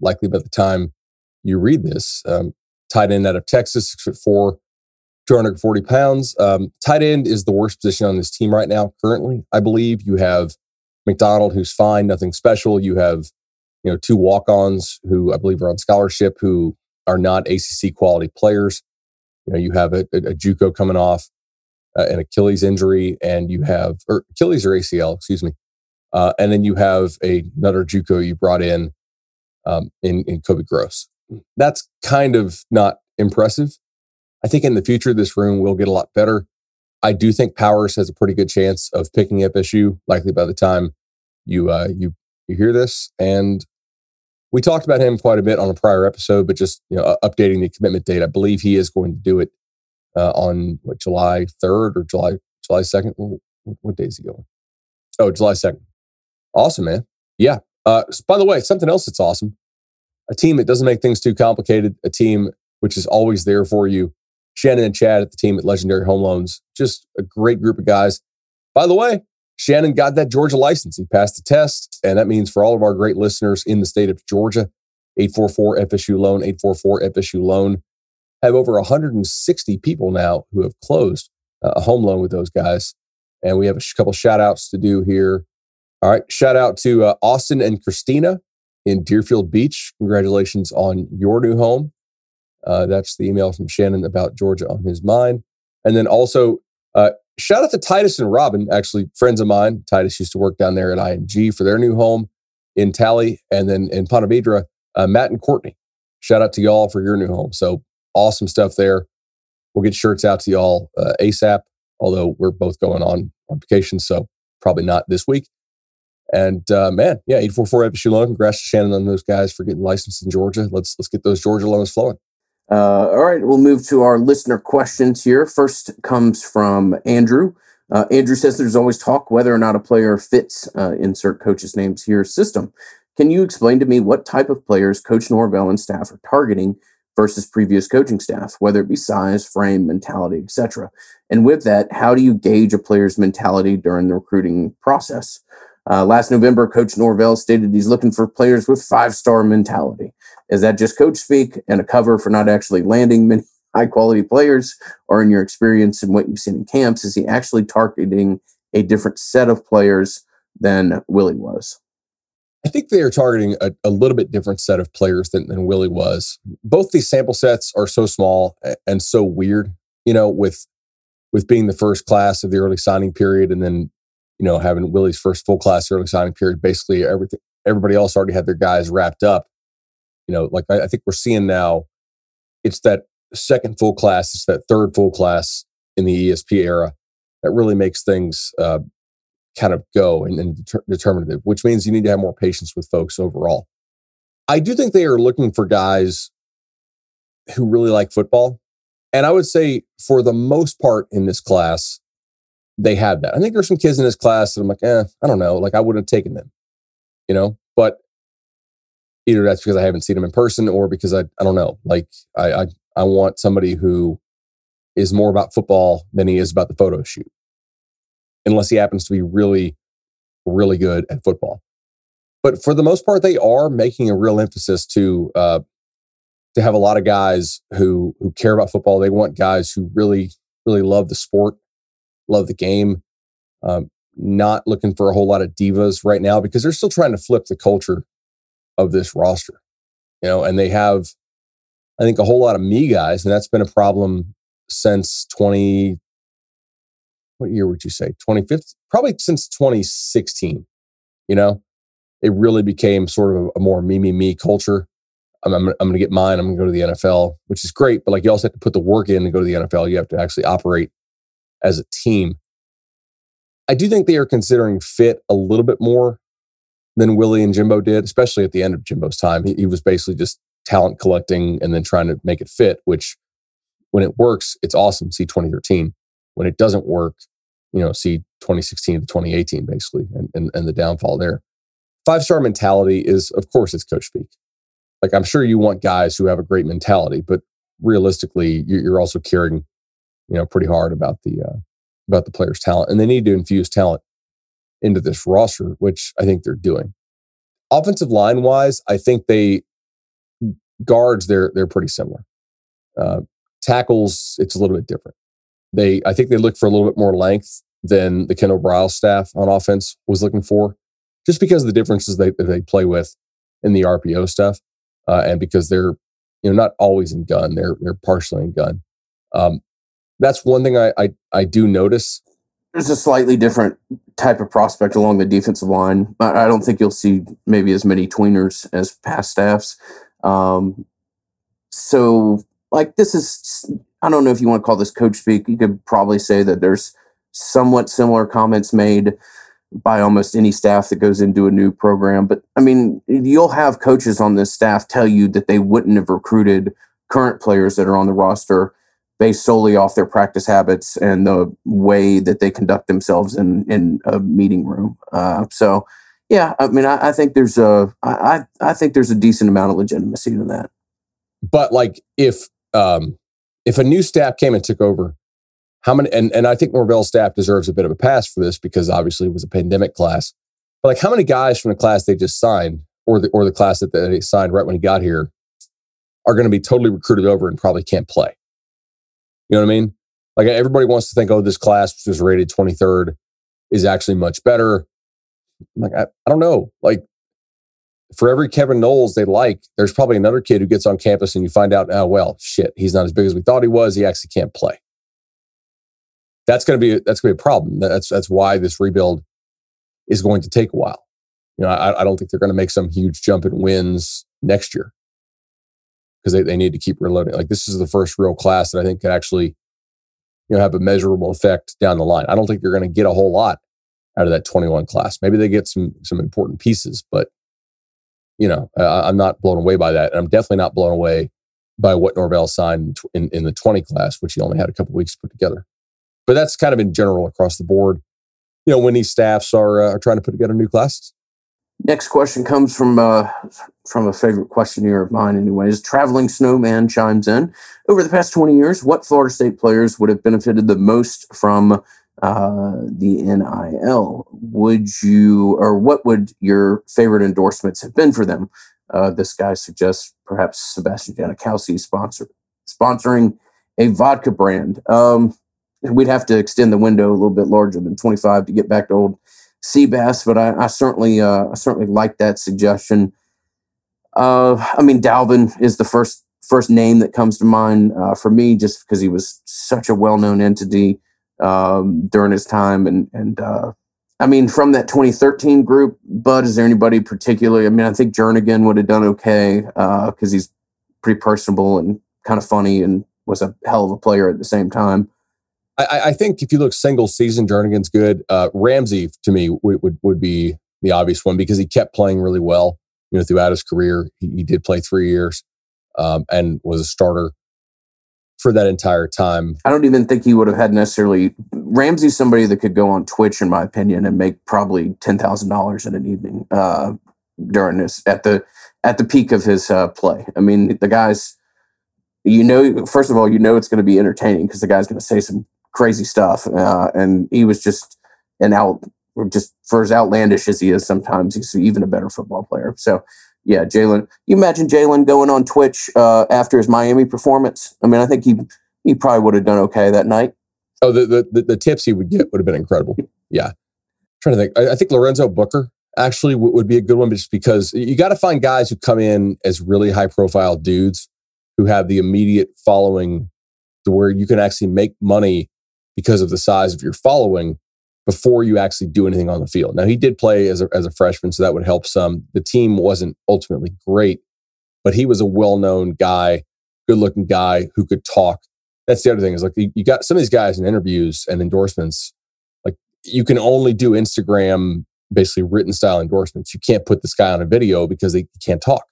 likely by the time you read this, um, tight end out of Texas, six foot four, 240 pounds. Um, tight end is the worst position on this team right now. Currently, I believe you have McDonald, who's fine, nothing special. You have you know two walk-ons who I believe are on scholarship who are not ACC quality players. You know, you have a, a, a JUCO coming off uh, an Achilles injury, and you have or Achilles or ACL, excuse me, uh, and then you have a, another JUCO you brought in um, in in Kobe Gross. That's kind of not impressive. I think in the future this room will get a lot better. I do think Powers has a pretty good chance of picking up SU, likely by the time you uh, you you hear this. And we talked about him quite a bit on a prior episode, but just you know, updating the commitment date. I believe he is going to do it uh, on what July third or July July second. What, what day is he going? Oh, July second. Awesome, man. Yeah. Uh, by the way, something else that's awesome. A team that doesn't make things too complicated. A team which is always there for you. Shannon and Chad at the team at Legendary Home Loans. Just a great group of guys. By the way, Shannon got that Georgia license. He passed the test. And that means for all of our great listeners in the state of Georgia, 844 FSU loan, 844 FSU loan. Have over 160 people now who have closed a home loan with those guys. And we have a couple shout outs to do here. All right. Shout out to uh, Austin and Christina in Deerfield Beach. Congratulations on your new home. Uh, that's the email from Shannon about Georgia on his mind. And then also uh, shout out to Titus and Robin, actually friends of mine. Titus used to work down there at IMG for their new home in Tally, and then in Ponte Vedra, uh, Matt and Courtney. shout out to y'all for your new home. So awesome stuff there. We'll get shirts out to y'all uh, ASAP, although we're both going on on vacation, so probably not this week. And uh, man, yeah, 844 FSU loan. Congrats to Shannon and those guys for getting licensed in Georgia. Let's let's get those Georgia loans flowing. Uh, all right, we'll move to our listener questions here. First comes from Andrew. Uh, Andrew says there's always talk whether or not a player fits, uh, insert coaches' names here, system. Can you explain to me what type of players Coach Norvell and staff are targeting versus previous coaching staff, whether it be size, frame, mentality, etc.? And with that, how do you gauge a player's mentality during the recruiting process? Uh, last November, Coach Norvell stated he's looking for players with five star mentality. Is that just coach speak and a cover for not actually landing many high quality players? Or in your experience and what you've seen in camps, is he actually targeting a different set of players than Willie was? I think they are targeting a, a little bit different set of players than, than Willie was. Both these sample sets are so small and so weird, you know, with with being the first class of the early signing period and then you know, having Willie's first full class early signing period, basically everything, everybody else already had their guys wrapped up. You know, like I, I think we're seeing now, it's that second full class, it's that third full class in the ESP era that really makes things uh, kind of go and, and deter- determinative, which means you need to have more patience with folks overall. I do think they are looking for guys who really like football. And I would say, for the most part in this class, they had that. I think there's some kids in this class that I'm like, eh, I don't know. Like I wouldn't have taken them, you know, but either that's because I haven't seen them in person or because I, I don't know. Like I, I, I want somebody who is more about football than he is about the photo shoot, unless he happens to be really, really good at football. But for the most part, they are making a real emphasis to uh, to have a lot of guys who who care about football. They want guys who really, really love the sport love the game. Um, not looking for a whole lot of divas right now because they're still trying to flip the culture of this roster, you know, and they have, I think, a whole lot of me guys, and that's been a problem since 20, what year would you say? 2015? Probably since 2016, you know, it really became sort of a, a more me, me, me culture. I'm, I'm, I'm going to get mine. I'm going to go to the NFL, which is great. But like you also have to put the work in to go to the NFL. You have to actually operate as a team. I do think they are considering fit a little bit more than Willie and Jimbo did, especially at the end of Jimbo's time. He, he was basically just talent collecting and then trying to make it fit, which when it works, it's awesome. See 2013. When it doesn't work, you know, see 2016 to 2018, basically, and, and, and the downfall there. Five star mentality is, of course, it's coach speak. Like, I'm sure you want guys who have a great mentality, but realistically, you're also caring you know pretty hard about the uh, about the players' talent, and they need to infuse talent into this roster, which I think they're doing. Offensive line wise, I think they guards they're they're pretty similar. Uh, tackles, it's a little bit different. They I think they look for a little bit more length than the Ken Briles staff on offense was looking for, just because of the differences they they play with in the RPO stuff, uh, and because they're you know not always in gun, they're they're partially in gun. Um, that's one thing I, I, I do notice. There's a slightly different type of prospect along the defensive line. I, I don't think you'll see maybe as many tweeners as past staffs. Um, so, like, this is, I don't know if you want to call this coach speak. You could probably say that there's somewhat similar comments made by almost any staff that goes into a new program. But I mean, you'll have coaches on this staff tell you that they wouldn't have recruited current players that are on the roster based solely off their practice habits and the way that they conduct themselves in in a meeting room. Uh, so, yeah, I mean, I, I think there's a I I think there's a decent amount of legitimacy to that. But like, if um, if a new staff came and took over, how many? And and I think Norvell's staff deserves a bit of a pass for this because obviously it was a pandemic class. But like, how many guys from the class they just signed, or the or the class that they signed right when he got here, are going to be totally recruited over and probably can't play? You know what I mean? Like everybody wants to think, oh, this class which was rated 23rd is actually much better. I'm like, I, I don't know. Like for every Kevin Knowles they like, there's probably another kid who gets on campus and you find out, oh well, shit, he's not as big as we thought he was. He actually can't play. That's gonna be that's gonna be a problem. That's that's why this rebuild is going to take a while. You know, I, I don't think they're going to make some huge jump in wins next year. Because they, they need to keep reloading. Like this is the first real class that I think could actually, you know, have a measurable effect down the line. I don't think you're going to get a whole lot out of that 21 class. Maybe they get some some important pieces, but you know, uh, I'm not blown away by that. And I'm definitely not blown away by what Norvell signed in, in the 20 class, which he only had a couple weeks to put together. But that's kind of in general across the board. You know, when these staffs are, uh, are trying to put together new classes. Next question comes from uh, from a favorite questionnaire of mine, anyways. Traveling Snowman chimes in. Over the past 20 years, what Florida State players would have benefited the most from uh, the NIL? Would you, or what would your favorite endorsements have been for them? Uh, this guy suggests perhaps Sebastian Janikowski sponsor sponsoring a vodka brand. Um, we'd have to extend the window a little bit larger than 25 to get back to old Seabass, but I, I certainly, uh, I certainly like that suggestion. Uh, I mean, Dalvin is the first first name that comes to mind uh, for me, just because he was such a well known entity um, during his time. And and uh, I mean, from that 2013 group, Bud, is there anybody particularly? I mean, I think Jernigan would have done okay because uh, he's pretty personable and kind of funny and was a hell of a player at the same time. I, I think if you look single season, Jernigan's good. Uh, Ramsey to me would, would would be the obvious one because he kept playing really well. You know, throughout his career, he, he did play three years um, and was a starter for that entire time. I don't even think he would have had necessarily Ramsey's somebody that could go on Twitch, in my opinion, and make probably ten thousand dollars in an evening uh, during this at the at the peak of his uh, play. I mean, the guy's you know, first of all, you know it's going to be entertaining because the guy's going to say some crazy stuff, uh, and he was just an out just for as outlandish as he is. Sometimes he's even a better football player. So yeah, Jalen. You imagine Jalen going on Twitch uh, after his Miami performance? I mean, I think he he probably would have done okay that night. Oh, the the, the tips he would get would have been incredible. Yeah, I'm trying to think. I, I think Lorenzo Booker actually w- would be a good one, just because you got to find guys who come in as really high profile dudes who have the immediate following to where you can actually make money because of the size of your following before you actually do anything on the field. Now, he did play as a, as a freshman, so that would help some. The team wasn't ultimately great, but he was a well known guy, good looking guy who could talk. That's the other thing is like you, got some of these guys in interviews and endorsements, like you can only do Instagram, basically written style endorsements. You can't put this guy on a video because they can't talk.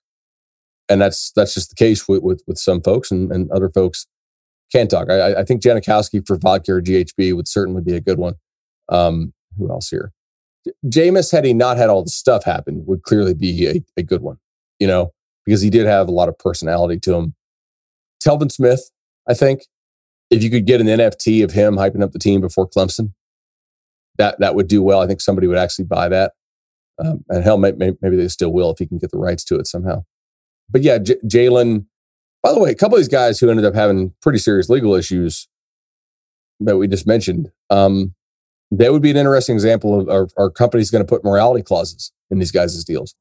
And that's that's just the case with with, with some folks and, and other folks can't talk. I, I think Janikowski for vodka or GHB would certainly be a good one. Um, who else here? Jameis, had he not had all the stuff happen, would clearly be a, a good one, you know, because he did have a lot of personality to him. Telvin Smith, I think, if you could get an NFT of him hyping up the team before Clemson, that that would do well. I think somebody would actually buy that. Um, and hell, may, may, maybe they still will if he can get the rights to it somehow. But yeah, J- Jalen. By the way, a couple of these guys who ended up having pretty serious legal issues that we just mentioned. Um, that would be an interesting example of our, company's going to put morality clauses in these guys' deals.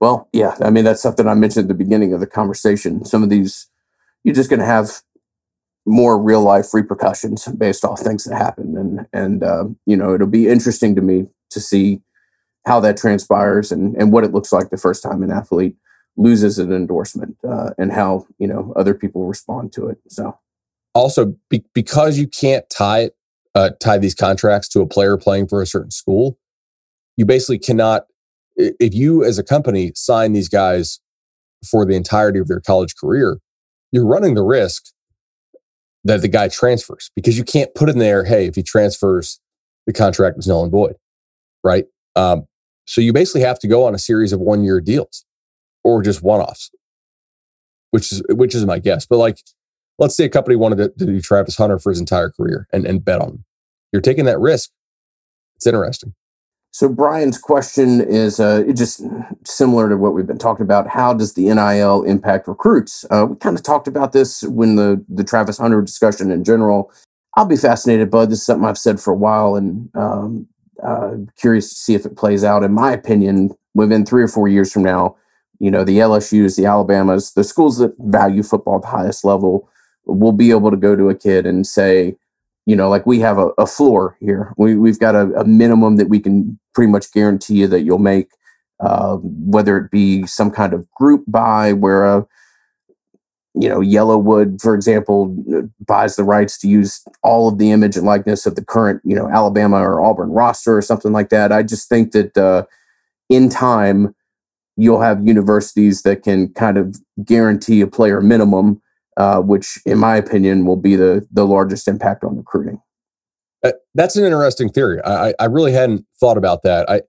Well, yeah, I mean that's something I mentioned at the beginning of the conversation. Some of these you're just going to have more real life repercussions based off things that happen, and and uh, you know it'll be interesting to me to see how that transpires and and what it looks like the first time an athlete loses an endorsement uh, and how you know other people respond to it. So also be, because you can't tie it uh, tie these contracts to a player playing for a certain school, you basically cannot. If you, as a company, sign these guys for the entirety of their college career, you're running the risk that the guy transfers because you can't put in there, hey, if he transfers, the contract is null and void, right? Um, so you basically have to go on a series of one year deals or just one offs, which is which is my guess. But like let's say a company wanted to, to, do Travis Hunter for his entire career and, and bet on him. You're taking that risk. It's interesting. So Brian's question is uh, just similar to what we've been talking about. How does the NIL impact recruits? Uh, we kind of talked about this when the the Travis Hunter discussion in general. I'll be fascinated, Bud. This is something I've said for a while, and um, uh, curious to see if it plays out. In my opinion, within three or four years from now, you know, the LSU's, the Alabamas, the schools that value football at the highest level we'll be able to go to a kid and say, you know, like we have a, a floor here. We, we've got a, a, minimum that we can pretty much guarantee you that you'll make, uh, whether it be some kind of group buy where a, you know, Yellowwood, for example, buys the rights to use all of the image and likeness of the current, you know, Alabama or Auburn roster or something like that. I just think that uh, in time, you'll have universities that can kind of guarantee a player minimum, uh, which, in my opinion, will be the the largest impact on recruiting. Uh, that's an interesting theory. I, I really hadn't thought about that. I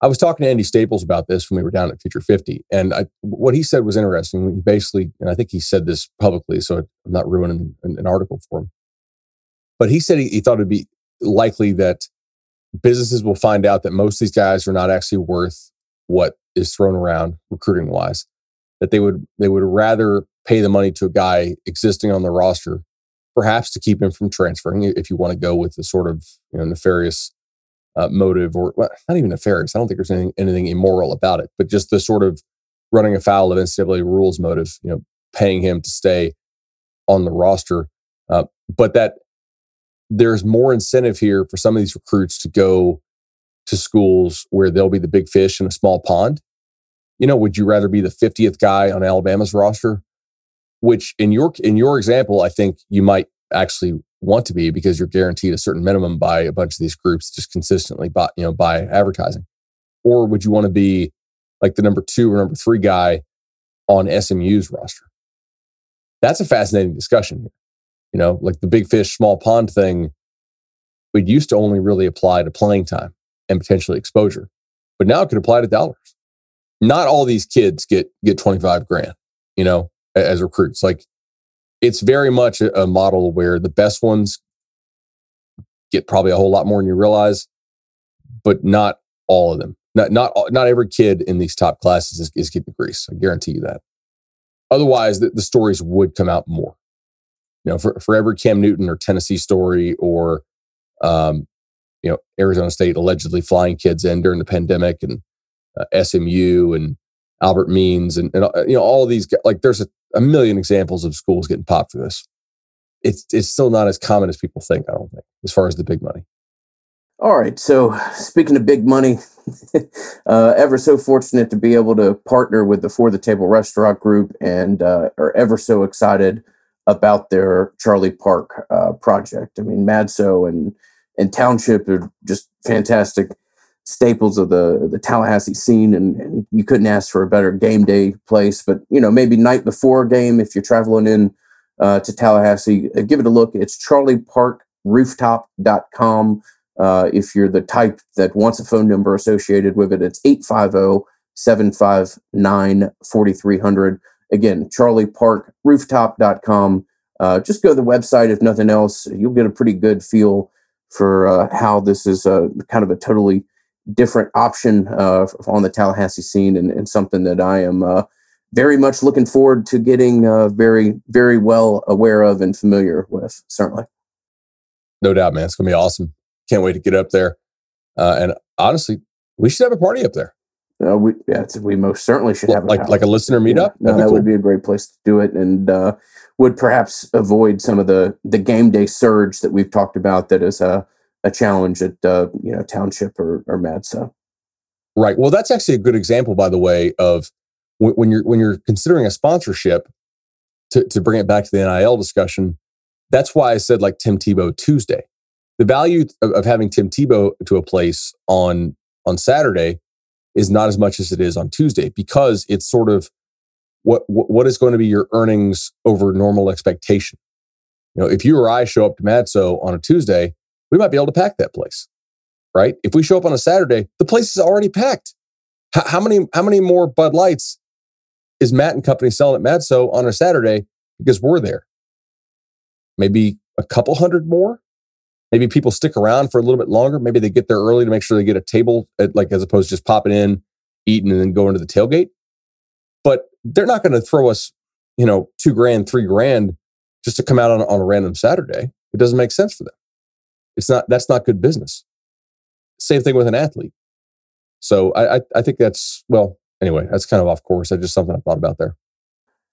I was talking to Andy Staples about this when we were down at Future 50. And I, what he said was interesting. He basically, and I think he said this publicly, so I'm not ruining an, an article for him. But he said he, he thought it'd be likely that businesses will find out that most of these guys are not actually worth what is thrown around recruiting wise. That they would they would rather pay the money to a guy existing on the roster, perhaps to keep him from transferring, if you want to go with the sort of you know nefarious uh, motive or well, not even nefarious. I don't think there's anything, anything immoral about it, but just the sort of running afoul of NCAA rules motive, you know, paying him to stay on the roster. Uh, but that there's more incentive here for some of these recruits to go to schools where they'll be the big fish in a small pond. You know, would you rather be the 50th guy on Alabama's roster? Which in your in your example, I think you might actually want to be because you're guaranteed a certain minimum by a bunch of these groups just consistently by you know by advertising. Or would you want to be like the number two or number three guy on smu's roster? That's a fascinating discussion here. You know like the big fish small pond thing it used to only really apply to playing time and potentially exposure but now it could apply to dollars. Not all these kids get get 25 grand you know as recruits like it's very much a, model where the best ones get probably a whole lot more than you realize, but not all of them. Not not not every kid in these top classes is, is getting grease. I guarantee you that. Otherwise, the, the stories would come out more. You know, for, for every Cam Newton or Tennessee story or, um, you know, Arizona State allegedly flying kids in during the pandemic and uh, SMU and Albert Means and, and uh, you know all these like there's a a million examples of schools getting popped for this. It's it's still not as common as people think. I don't think, as far as the big money. All right. So speaking of big money, uh, ever so fortunate to be able to partner with the For the Table Restaurant Group, and uh, are ever so excited about their Charlie Park uh, project. I mean, Madso and and Township are just fantastic staples of the the Tallahassee scene, and, and, you couldn't ask for a better game day place. But you know, maybe night before game, if you're traveling in uh, to Tallahassee, uh, give it a look. It's charlieparkrooftop.com. Uh, if you're the type that wants a phone number associated with it, it's 850 759 4300. Again, charlieparkrooftop.com. Uh, just go to the website if nothing else. You'll get a pretty good feel for uh, how this is uh, kind of a totally different option uh, on the Tallahassee scene and, and something that I am uh, very much looking forward to getting uh, very, very well aware of and familiar with, certainly. No doubt, man. It's going to be awesome. Can't wait to get up there. Uh, and honestly, we should have a party up there. Uh, we yeah, we most certainly should have like like a listener meetup. Yeah, no, that cool. would be a great place to do it, and uh, would perhaps avoid some of the the game day surge that we've talked about. That is a a challenge at uh, you know township or, or MADSO. Right. Well, that's actually a good example, by the way, of when, when you're when you're considering a sponsorship. To to bring it back to the NIL discussion, that's why I said like Tim Tebow Tuesday. The value of, of having Tim Tebow to a place on on Saturday is not as much as it is on Tuesday because it's sort of what what is going to be your earnings over normal expectation. You know, if you or I show up to MADSO on a Tuesday, we might be able to pack that place, right? If we show up on a Saturday, the place is already packed. H- how many how many more Bud Lights is Matt and company selling at Madso on a Saturday because we're there? Maybe a couple hundred more. Maybe people stick around for a little bit longer. Maybe they get there early to make sure they get a table, at, like as opposed to just popping in, eating, and then going to the tailgate. But they're not going to throw us, you know, two grand, three grand just to come out on, on a random Saturday. It doesn't make sense for them. It's not that's not good business. Same thing with an athlete. So I, I, I think that's well, anyway, that's kind of off course. That's just something I thought about there.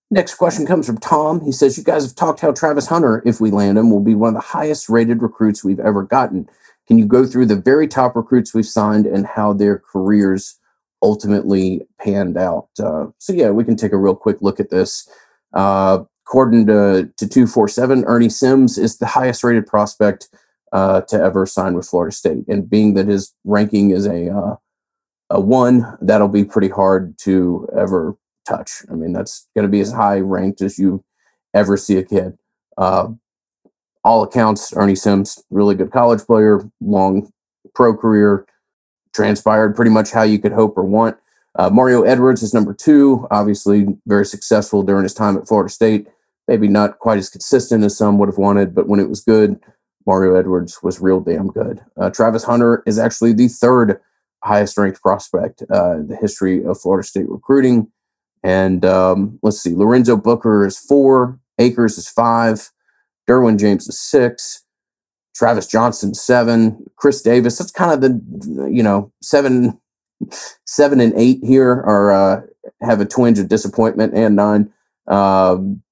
Next question comes from Tom. He says, You guys have talked how Travis Hunter, if we land him, will be one of the highest rated recruits we've ever gotten. Can you go through the very top recruits we've signed and how their careers ultimately panned out? Uh, so, yeah, we can take a real quick look at this. Uh, according to, to 247, Ernie Sims is the highest rated prospect uh, to ever sign with Florida State. And being that his ranking is a, uh, a one, that'll be pretty hard to ever touch. I mean, that's going to be as high ranked as you ever see a kid. Uh, all accounts, Ernie Sims, really good college player, long pro career, transpired pretty much how you could hope or want. Uh, Mario Edwards is number two, obviously very successful during his time at Florida State. Maybe not quite as consistent as some would have wanted, but when it was good, Mario Edwards was real damn good. Uh, Travis Hunter is actually the third highest ranked prospect uh, in the history of Florida State recruiting. And um, let's see, Lorenzo Booker is four, Akers is five, Derwin James is six, Travis Johnson seven, Chris Davis. That's kind of the you know seven, seven and eight here are uh, have a twinge of disappointment and nine. Um,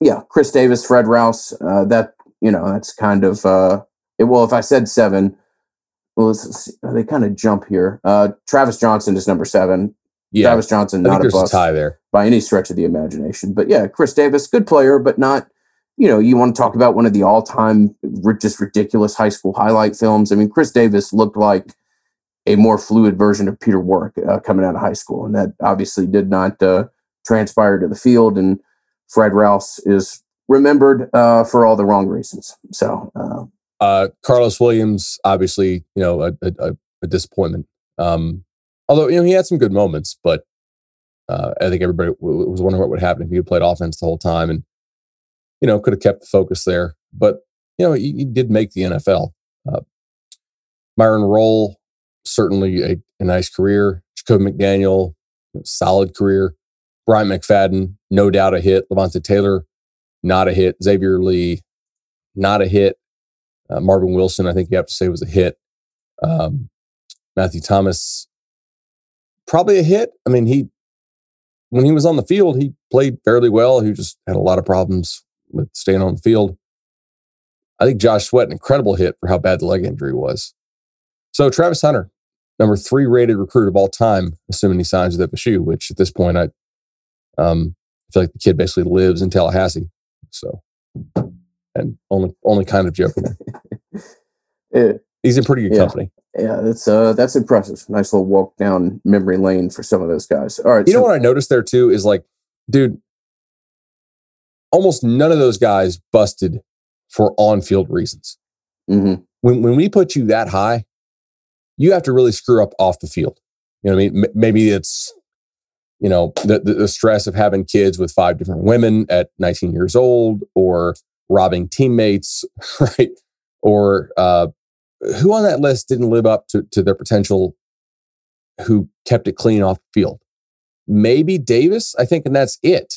yeah, Chris Davis, Fred Rouse. Uh, that you know that's kind of uh, it, well. If I said seven, well, they kind of jump here. Uh, Travis Johnson is number seven. Yeah, Travis Johnson, not a bust a tie there by any stretch of the imagination. But yeah, Chris Davis, good player, but not you know, you want to talk about one of the all time just ridiculous high school highlight films. I mean, Chris Davis looked like a more fluid version of Peter Warrick uh, coming out of high school. And that obviously did not uh, transpire to the field. And Fred Rouse is remembered uh, for all the wrong reasons. So, uh, uh, Carlos Williams, obviously, you know, a, a, a disappointment. Um, although, you know, he had some good moments, but uh, I think everybody was wondering what would happen if he had played offense the whole time. And you know, could have kept the focus there. But, you know, he, he did make the NFL. Uh, Myron Rolle, certainly a, a, nice career. Jacobbi McDaniel, solid career. Brian McFadden, no doubt a hit. Levonta Taylor, not a hit. Xavier Lee, not a hit. Uh, Marvin Wilson, I think you have to say was a hit. Um, Matthew Thomas, probably a hit. I mean, he when he was on the field, he played fairly well. He just had a lot of problems with staying on the field. I think Josh Sweat, an incredible hit for how bad the leg injury was. So Travis Hunter, number three rated recruit of all time, assuming he signs with FSU, which at this point I um, feel like the kid basically lives in Tallahassee. So, and only only kind of joking. He's in pretty good yeah. company. Yeah, that's uh that's impressive. Nice little walk down memory lane for some of those guys. All right. You so, know what I noticed there too is like, dude, almost none of those guys busted for on field reasons. Mm-hmm. When, when we put you that high, you have to really screw up off the field. You know what I mean? M- maybe it's, you know, the, the, stress of having kids with five different women at 19 years old or robbing teammates, right? Or uh, who on that list didn't live up to, to their potential who kept it clean off the field? Maybe Davis, I think, and that's it.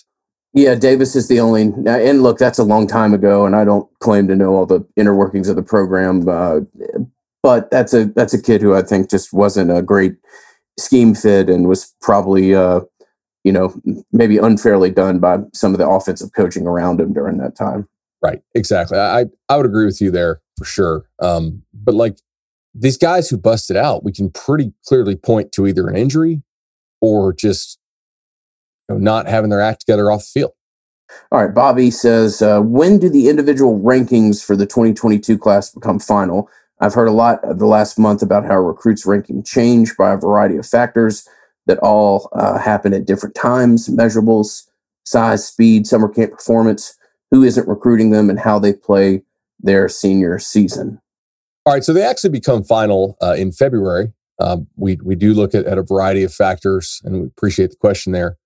Yeah, Davis is the only. And look, that's a long time ago, and I don't claim to know all the inner workings of the program. Uh, but that's a that's a kid who I think just wasn't a great scheme fit and was probably, uh, you know, maybe unfairly done by some of the offensive coaching around him during that time. Right. Exactly. I I would agree with you there for sure. Um, but like these guys who busted out, we can pretty clearly point to either an injury or just you know, not having their act together off the field. All right, Bobby says, uh, when do the individual rankings for the 2022 class become final? I've heard a lot the last month about how recruits' ranking change by a variety of factors that all uh, happen at different times, measurables, size, speed, summer camp performance, who isn't recruiting them, and how they play their senior season. All right, so they actually become final uh, in February. Um, we we do look at, at a variety of factors, and we appreciate the question there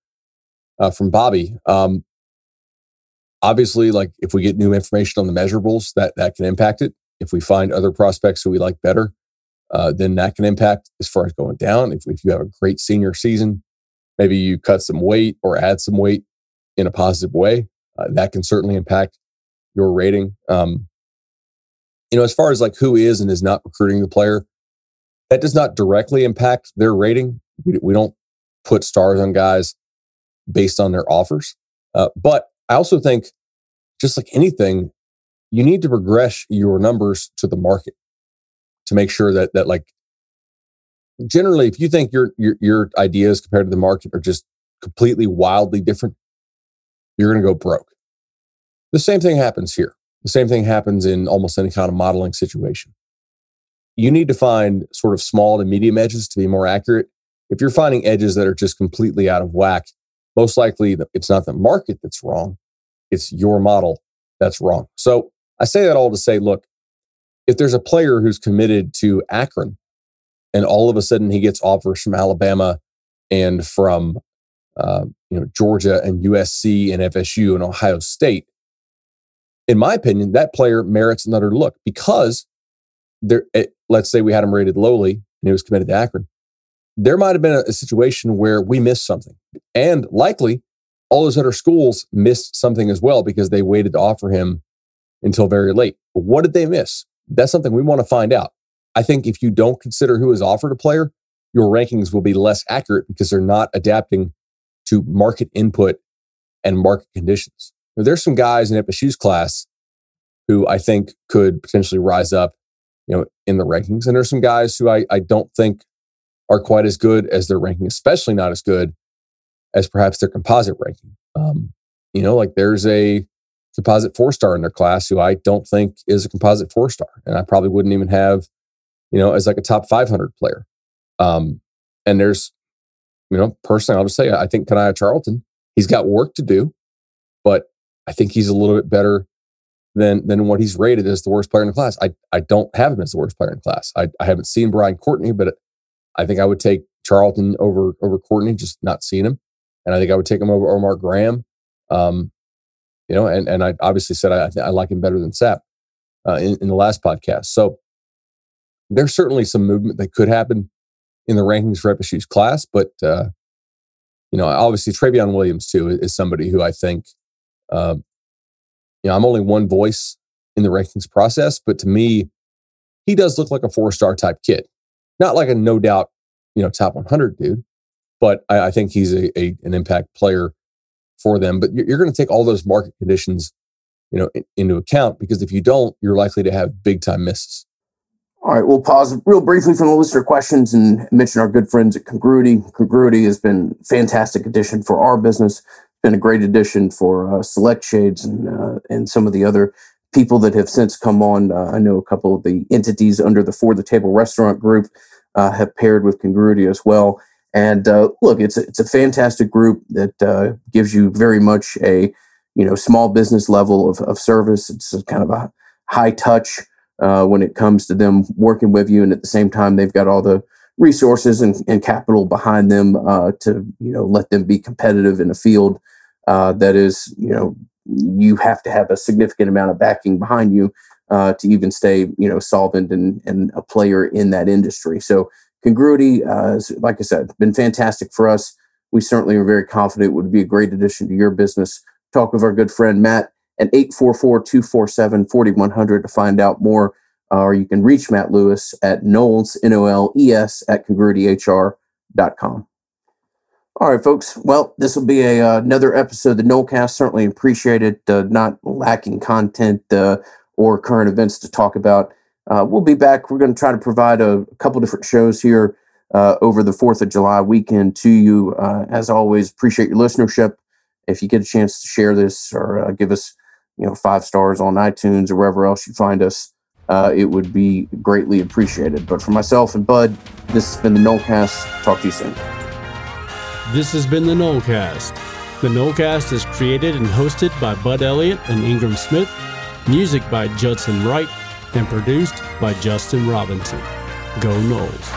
uh, from Bobby. Um, obviously, like if we get new information on the measurables, that that can impact it. If we find other prospects who we like better, uh, then that can impact as far as going down. If, if you have a great senior season, maybe you cut some weight or add some weight in a positive way, uh, that can certainly impact your rating. Um, you know, as far as like who is and is not recruiting the player, that does not directly impact their rating. We, we don't put stars on guys based on their offers. Uh, but I also think, just like anything, you need to progress your numbers to the market to make sure that that like generally, if you think your your your ideas compared to the market are just completely wildly different, you're going to go broke. The same thing happens here. The same thing happens in almost any kind of modeling situation. You need to find sort of small to medium edges to be more accurate. If you're finding edges that are just completely out of whack, most likely it's not the market that's wrong, it's your model that's wrong. So I say that all to say, look, if there's a player who's committed to Akron and all of a sudden he gets offers from Alabama and from uh, you know Georgia and USC and FSU and Ohio State, in my opinion, that player merits another look because there. It, eh, let's say we had him rated lowly and he was committed to Akron. There might have been a, a situation where we missed something, and likely all those other schools missed something as well because they waited to offer him until very late. But what did they miss? That's something we want to find out. I think if you don't consider who is offered a player, your rankings will be less accurate because they're not adapting to market input and market conditions. Now, there's some guys in FSU's class who I think could potentially rise up, you know, in the rankings. And there's some guys who I, I don't think are quite as good as their ranking, especially not as good as perhaps their composite ranking. Um, you know, like there's a composite four star in their class who I don't think is a composite four star. And I probably wouldn't even have, you know, as like a top 500 player. Um, and there's, you know, personally, I'll just say, I think Kanaya Charlton, he's got work to do, but I think he's a little bit better than than what he's rated as the worst player in the class. I, I don't have him as the worst player in class. I, I haven't seen Brian Courtney, but I think I would take Charlton over over Courtney, just not seeing him. And I think I would take him over Omar Graham. Um, you know, and, and I obviously said I, I like him better than Sapp uh, in, in the last podcast. So there's certainly some movement that could happen in the rankings for FSU's class, but uh, you know, obviously Trevion Williams too is somebody who I think, uh, you know, I'm only one voice in the rankings process, but to me, he does look like a four star type kid, not like a no doubt, you know, top 100 dude, but I, I think he's a, a, an impact player for them. But you're, you're going to take all those market conditions, you know, in, into account because if you don't, you're likely to have big time misses. All right, we'll pause real briefly from the listener questions and mention our good friends at Congruity. Congruity has been fantastic addition for our business. Been a great addition for uh, Select Shades and uh, and some of the other people that have since come on. Uh, I know a couple of the entities under the For the Table Restaurant Group uh, have paired with Congruity as well. And uh, look, it's a, it's a fantastic group that uh, gives you very much a you know small business level of, of service. It's kind of a high touch uh, when it comes to them working with you, and at the same time, they've got all the resources and, and capital behind them uh, to you know let them be competitive in a field uh, that is you know you have to have a significant amount of backing behind you uh, to even stay you know solvent and, and a player in that industry. So Congruity, uh, like I said, been fantastic for us. We certainly are very confident it would be a great addition to your business. Talk with our good friend Matt at 844-247-4100 to find out more. Uh, or you can reach Matt Lewis at Noles, N-O-L-E-S, at congruityhr.com. All right, folks. Well, this will be a, uh, another episode of the Nolecast. Certainly appreciate it. Uh, not lacking content uh, or current events to talk about. Uh, we'll be back. We're going to try to provide a, a couple different shows here uh, over the 4th of July weekend to you. Uh, as always, appreciate your listenership. If you get a chance to share this or uh, give us, you know, five stars on iTunes or wherever else you find us, uh, it would be greatly appreciated. But for myself and Bud, this has been the Nolecast. Talk to you soon. This has been the Nolecast. The Nolecast is created and hosted by Bud Elliott and Ingram Smith. Music by Judson Wright and produced by Justin Robinson. Go Noles.